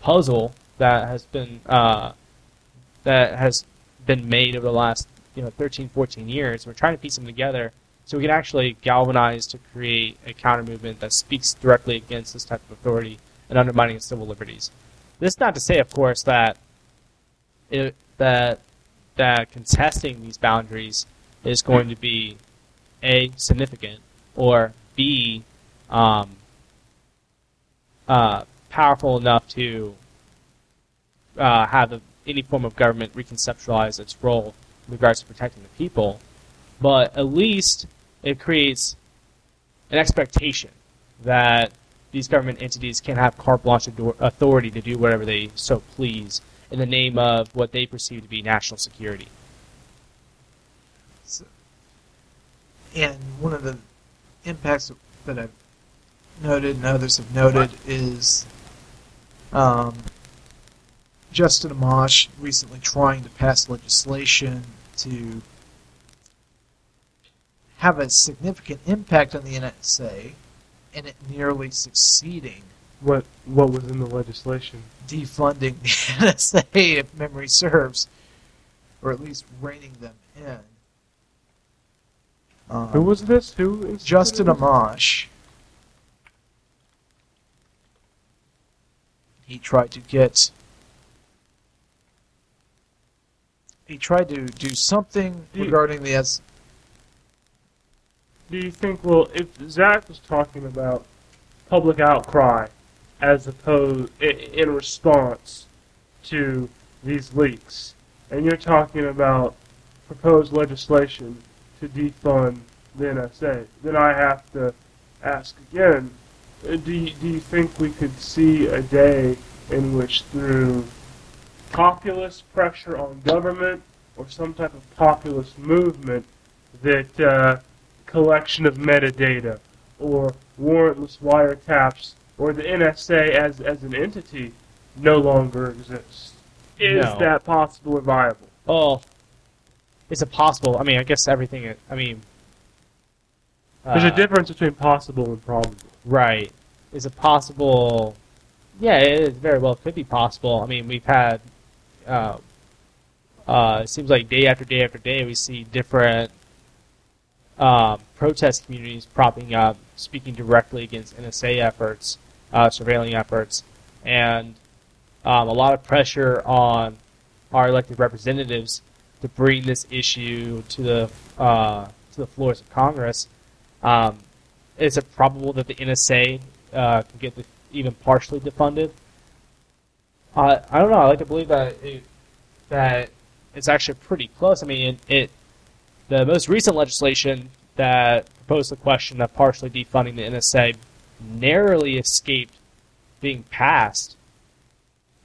puzzle that has been uh, that has been made over the last you know 13, 14 years. We're trying to piece them together so we can actually galvanize to create a counter movement that speaks directly against this type of authority and undermining civil liberties. This is not to say, of course, that it, that that contesting these boundaries is going to be a significant or b um, uh, powerful enough to uh, have a, any form of government reconceptualize its role in regards to protecting the people, but at least it creates an expectation that these government entities can have carte blanche authority to do whatever they so please in the name of what they perceive to be national security. So, and one of the impacts that I've noted and others have noted is um, Justin Amash recently trying to pass legislation to have a significant impact on the NSA, and it nearly succeeding, What what was in the legislation? defunding the NSA, if memory serves, or at least reining them in. Um, Who was this? Who is Justin? Amash. He tried to get. He tried to do something Do you- regarding the S. Do you think? Well, if Zach was talking about public outcry as opposed i- in response to these leaks, and you're talking about proposed legislation to defund the NSA, then I have to ask again: uh, Do you, do you think we could see a day in which, through populist pressure on government or some type of populist movement, that uh, collection of metadata or warrantless wiretaps or the NSA as, as an entity no longer exists. Is No. that possible or viable? Oh, is it possible? I mean, I guess everything. I mean, There's uh, a difference between possible and probable. Right. Is it possible? Yeah, it is very well could be possible. I mean, we've had. Uh, uh, it seems like day after day after day, we see different um, protest communities propping up, speaking directly against NSA efforts, uh, surveilling efforts, and um, a lot of pressure on our elected representatives to bring this issue to the uh, to the floors of Congress. Um, is it probable that the NSA uh, can get the, even partially defunded? Uh, I don't know. I like to believe that it, that it's actually pretty close. I mean, it, it the most recent legislation that proposed the question of partially defunding the NSA narrowly escaped being passed.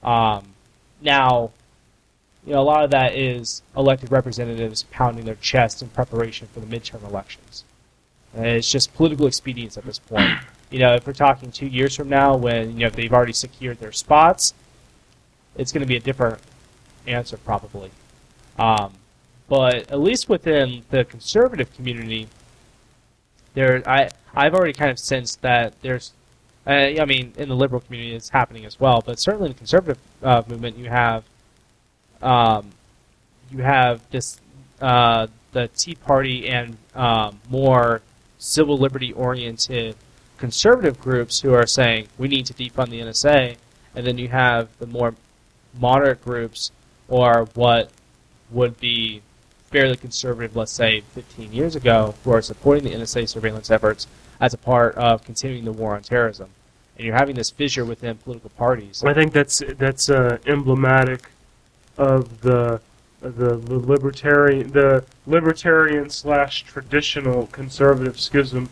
Um, now, you know, a lot of that is elected representatives pounding their chest in preparation for the midterm elections. And it's just political expedience at this point. You know, if we're talking two years from now, when you know they've already secured their spots, it's going to be a different answer probably. Um, but at least within the conservative community, there I I've already kind of sensed that there's, uh, I mean, in the liberal community it's happening as well, but certainly in the conservative uh, movement you have, um, you have this uh, the Tea Party and um, more civil liberty oriented conservative groups who are saying we need to defund the NSA, and then you have the more moderate groups or what would be fairly conservative, let's say 15 years ago, who are supporting the NSA surveillance efforts as a part of continuing the war on terrorism. And you're having this fissure within political parties. I think that's that's uh, emblematic of the the, the libertarian the libertarian slash traditional conservative schism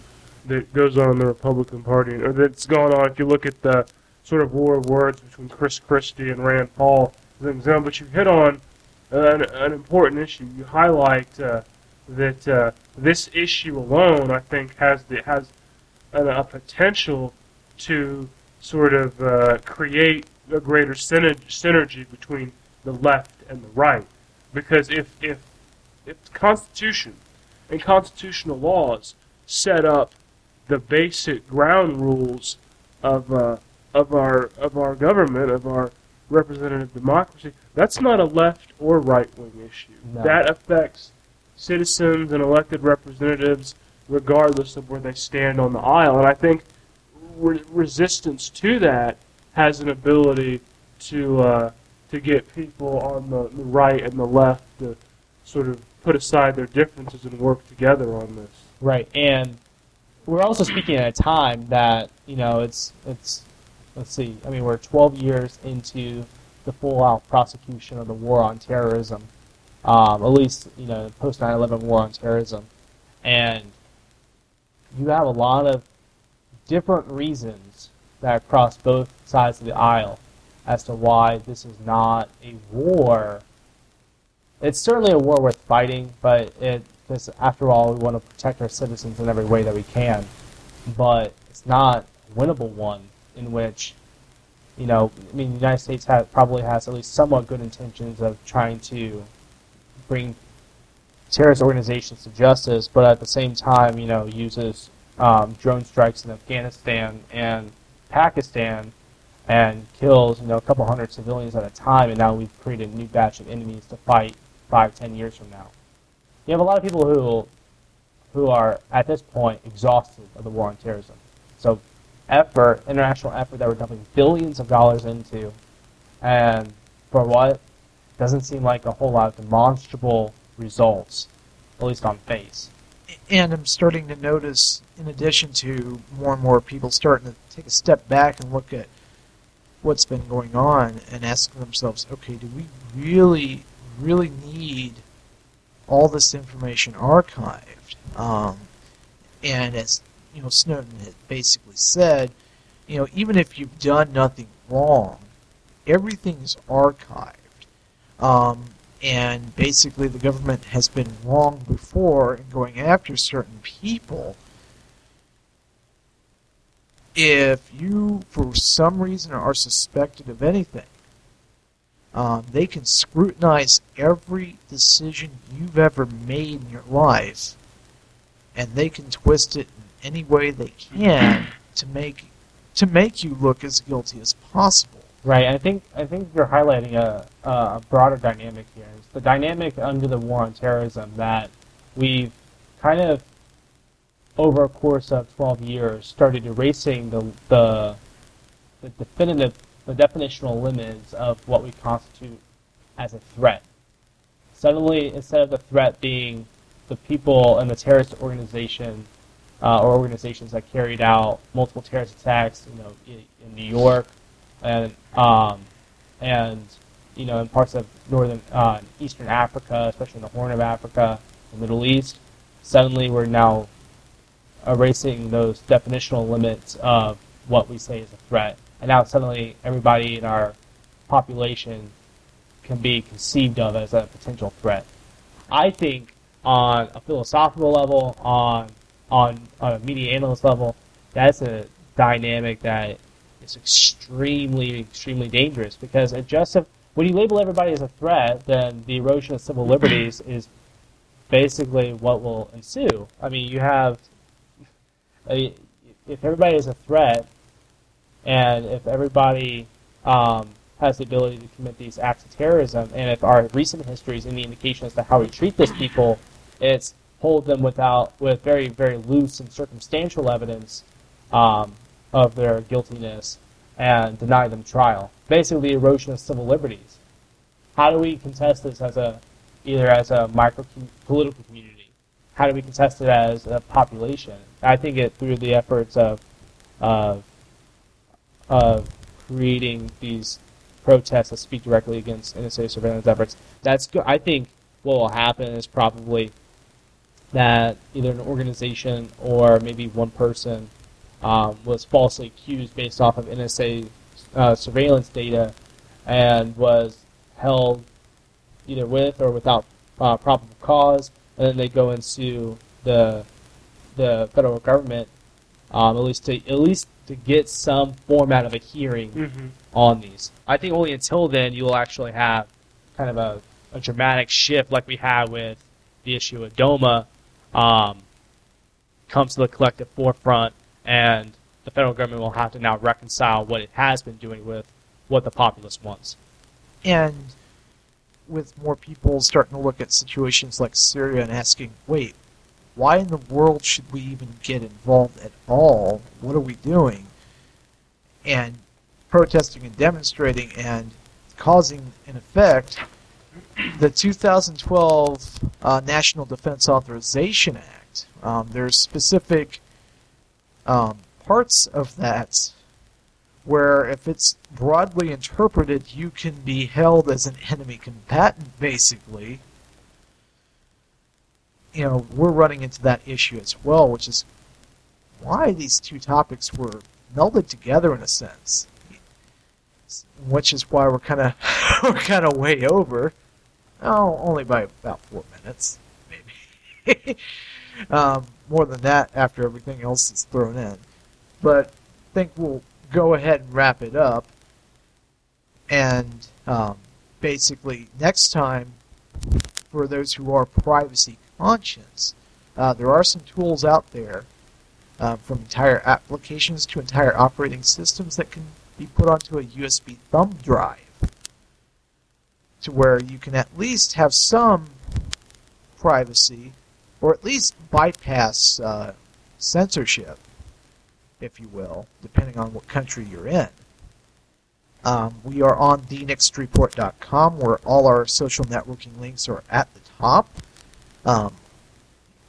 that goes on in the Republican Party, or that's going on if you look at the sort of war of words between Chris Christie and Rand Paul as an example. But you hit on an, an important issue. You highlight uh, that uh, this issue alone, I think, has the has a, a potential to sort of uh, create a greater syner- synergy between the left and the right. Because if if if the Constitution and constitutional laws set up the basic ground rules of uh, of our of our government of our representative democracy, that's not a left or right wing issue. No. That affects citizens and elected representatives, regardless of where they stand on the aisle. And I think re- resistance to that has an ability to uh, to get people on the, the right and the left to sort of put aside their differences and work together on this. Right, and we're also speaking at a time that you know it's it's let's see. I mean, we're 12 years into the full-out prosecution of the war on terrorism, um, at least you know post 9/11 war on terrorism, and you have a lot of different reasons that cross both sides of the aisle as to why this is not a war. It's certainly a war worth fighting, but it because after all, we want to protect our citizens in every way that we can. But it's not a winnable one in which, you know, I mean, the United States has, probably has at least somewhat good intentions of trying to bring terrorist organizations to justice, but at the same time, you know, uses um, drone strikes in Afghanistan and Pakistan and kills, you know, a couple hundred civilians at a time, and now we've created a new batch of enemies to fight five, ten years from now you have a lot of people who who are at this point exhausted of the war on terrorism. So effort, international effort that we're dumping billions of dollars into, and for what doesn't seem like a whole lot of demonstrable results, at least on face. And I'm starting to notice, in addition to more and more people starting to take a step back and look at what's been going on and asking themselves, okay, do we really, really need all this information archived. Um, and as you know, Snowden had basically said, you know, even if you've done nothing wrong, everything's archived. Um, and basically, the government has been wrong before in going after certain people. If you, for some reason, are suspected of anything, um, they can scrutinize every decision you've ever made in your life, and they can twist it in any way they can to make to make you look as guilty as possible. Right. I think I think you're highlighting a, a broader dynamic here. It's the dynamic under the war on terrorism that we've kind of over a course of 12 years started erasing the the, the definitive the definitional limits of what we constitute as a threat. Suddenly, instead of the threat being the people and the terrorist organization uh, or organizations that carried out multiple terrorist attacks, you know, in, in New York and um, and you know in parts of northern uh, eastern Africa, especially in the Horn of Africa, the Middle East. Suddenly, we're now erasing those definitional limits of what we say is a threat and now suddenly everybody in our population can be conceived of as a potential threat. I think on a philosophical level, on on, on a media analyst level, that's a dynamic that is extremely, extremely dangerous because it just when you label everybody as a threat, then the erosion of civil liberties is basically what will ensue. I mean, you have if everybody is a threat, and if everybody um, has the ability to commit these acts of terrorism, and if our recent history is any indication as to how we treat these people, it's hold them without with very very loose and circumstantial evidence um, of their guiltiness and deny them trial. Basically, erosion of civil liberties. How do we contest this as a either as a micro political community? How do we contest it as a population? I think it through the efforts of of of creating these protests that speak directly against NSA surveillance efforts. That's. I think what will happen is probably that either an organization or maybe one person um, was falsely accused based off of NSA uh, surveillance data and was held either with or without uh, probable cause, and then they go sue the the federal government, um, at least to at least to get some format of a hearing mm-hmm. on these. I think only until then you'll actually have kind of a, a dramatic shift like we had with the issue of DOMA um, comes to the collective forefront, and the federal government will have to now reconcile what it has been doing with what the populace wants. And with more people starting to look at situations like Syria and asking, wait, why in the world should we even get involved at all? What are we doing? And protesting and demonstrating and causing, in effect, the 2012 uh, National Defense Authorization Act. Um, there's specific um, parts of that where, if it's broadly interpreted, you can be held as an enemy combatant, basically. You know, we're running into that issue as well, which is why these two topics were melded together in a sense. Which is why we're kind of we're kind of way over. Oh, only by about four minutes, maybe. um, more than that after everything else is thrown in. But I think we'll go ahead and wrap it up. And um, basically, next time, for those who are privacy conscious, uh, there are some tools out there, uh, from entire applications to entire operating systems, that can be put onto a USB thumb drive to where you can at least have some privacy, or at least bypass uh, censorship, if you will, depending on what country you're in. Um, we are on thenextreport.com, where all our social networking links are at the top. Um,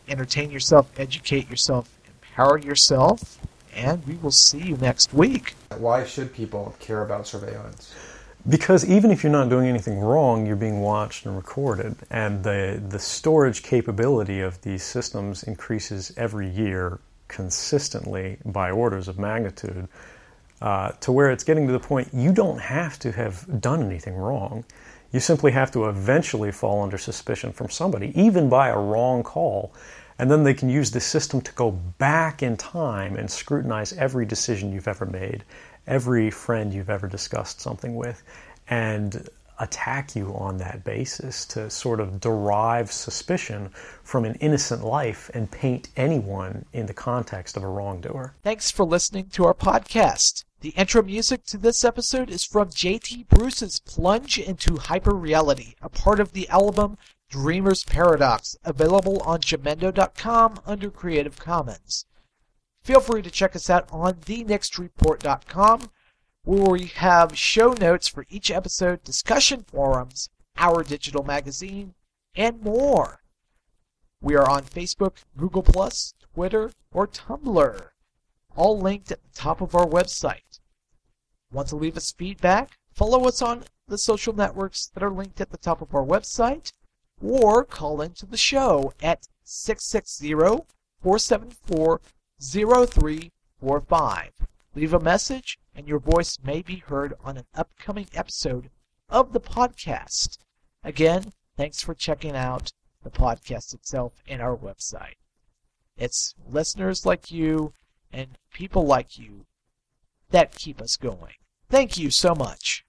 entertain yourself, educate yourself, empower yourself, and we will see you next week. Why should people care about surveillance? Because even if you're not doing anything wrong, you're being watched and recorded, and the the storage capability of these systems increases every year consistently by orders of magnitude, uh, to where it's getting to the point you don't have to have done anything wrong. You simply have to eventually fall under suspicion from somebody, even by a wrong call, and then they can use the system to go back in time and scrutinize every decision you've ever made every friend you've ever discussed something with and attack you on that basis to sort of derive suspicion from an innocent life and paint anyone in the context of a wrongdoer. Thanks for listening to our podcast. The intro music to this episode is from JT Bruce's Plunge into Hyperreality, a part of the album Dreamer's Paradox, available on Jamendo.com under Creative Commons. Feel free to check us out on thenextreport.com, where we have show notes for each episode, discussion forums, our digital magazine, and more. We are on Facebook, Google, Twitter, or Tumblr, all linked at the top of our website. Want to leave us feedback? Follow us on the social networks that are linked at the top of our website, or call into the show at 660 474 0345. Leave a message, and your voice may be heard on an upcoming episode of the podcast. Again, thanks for checking out the podcast itself and our website. It's listeners like you and people like you that keep us going. Thank you so much.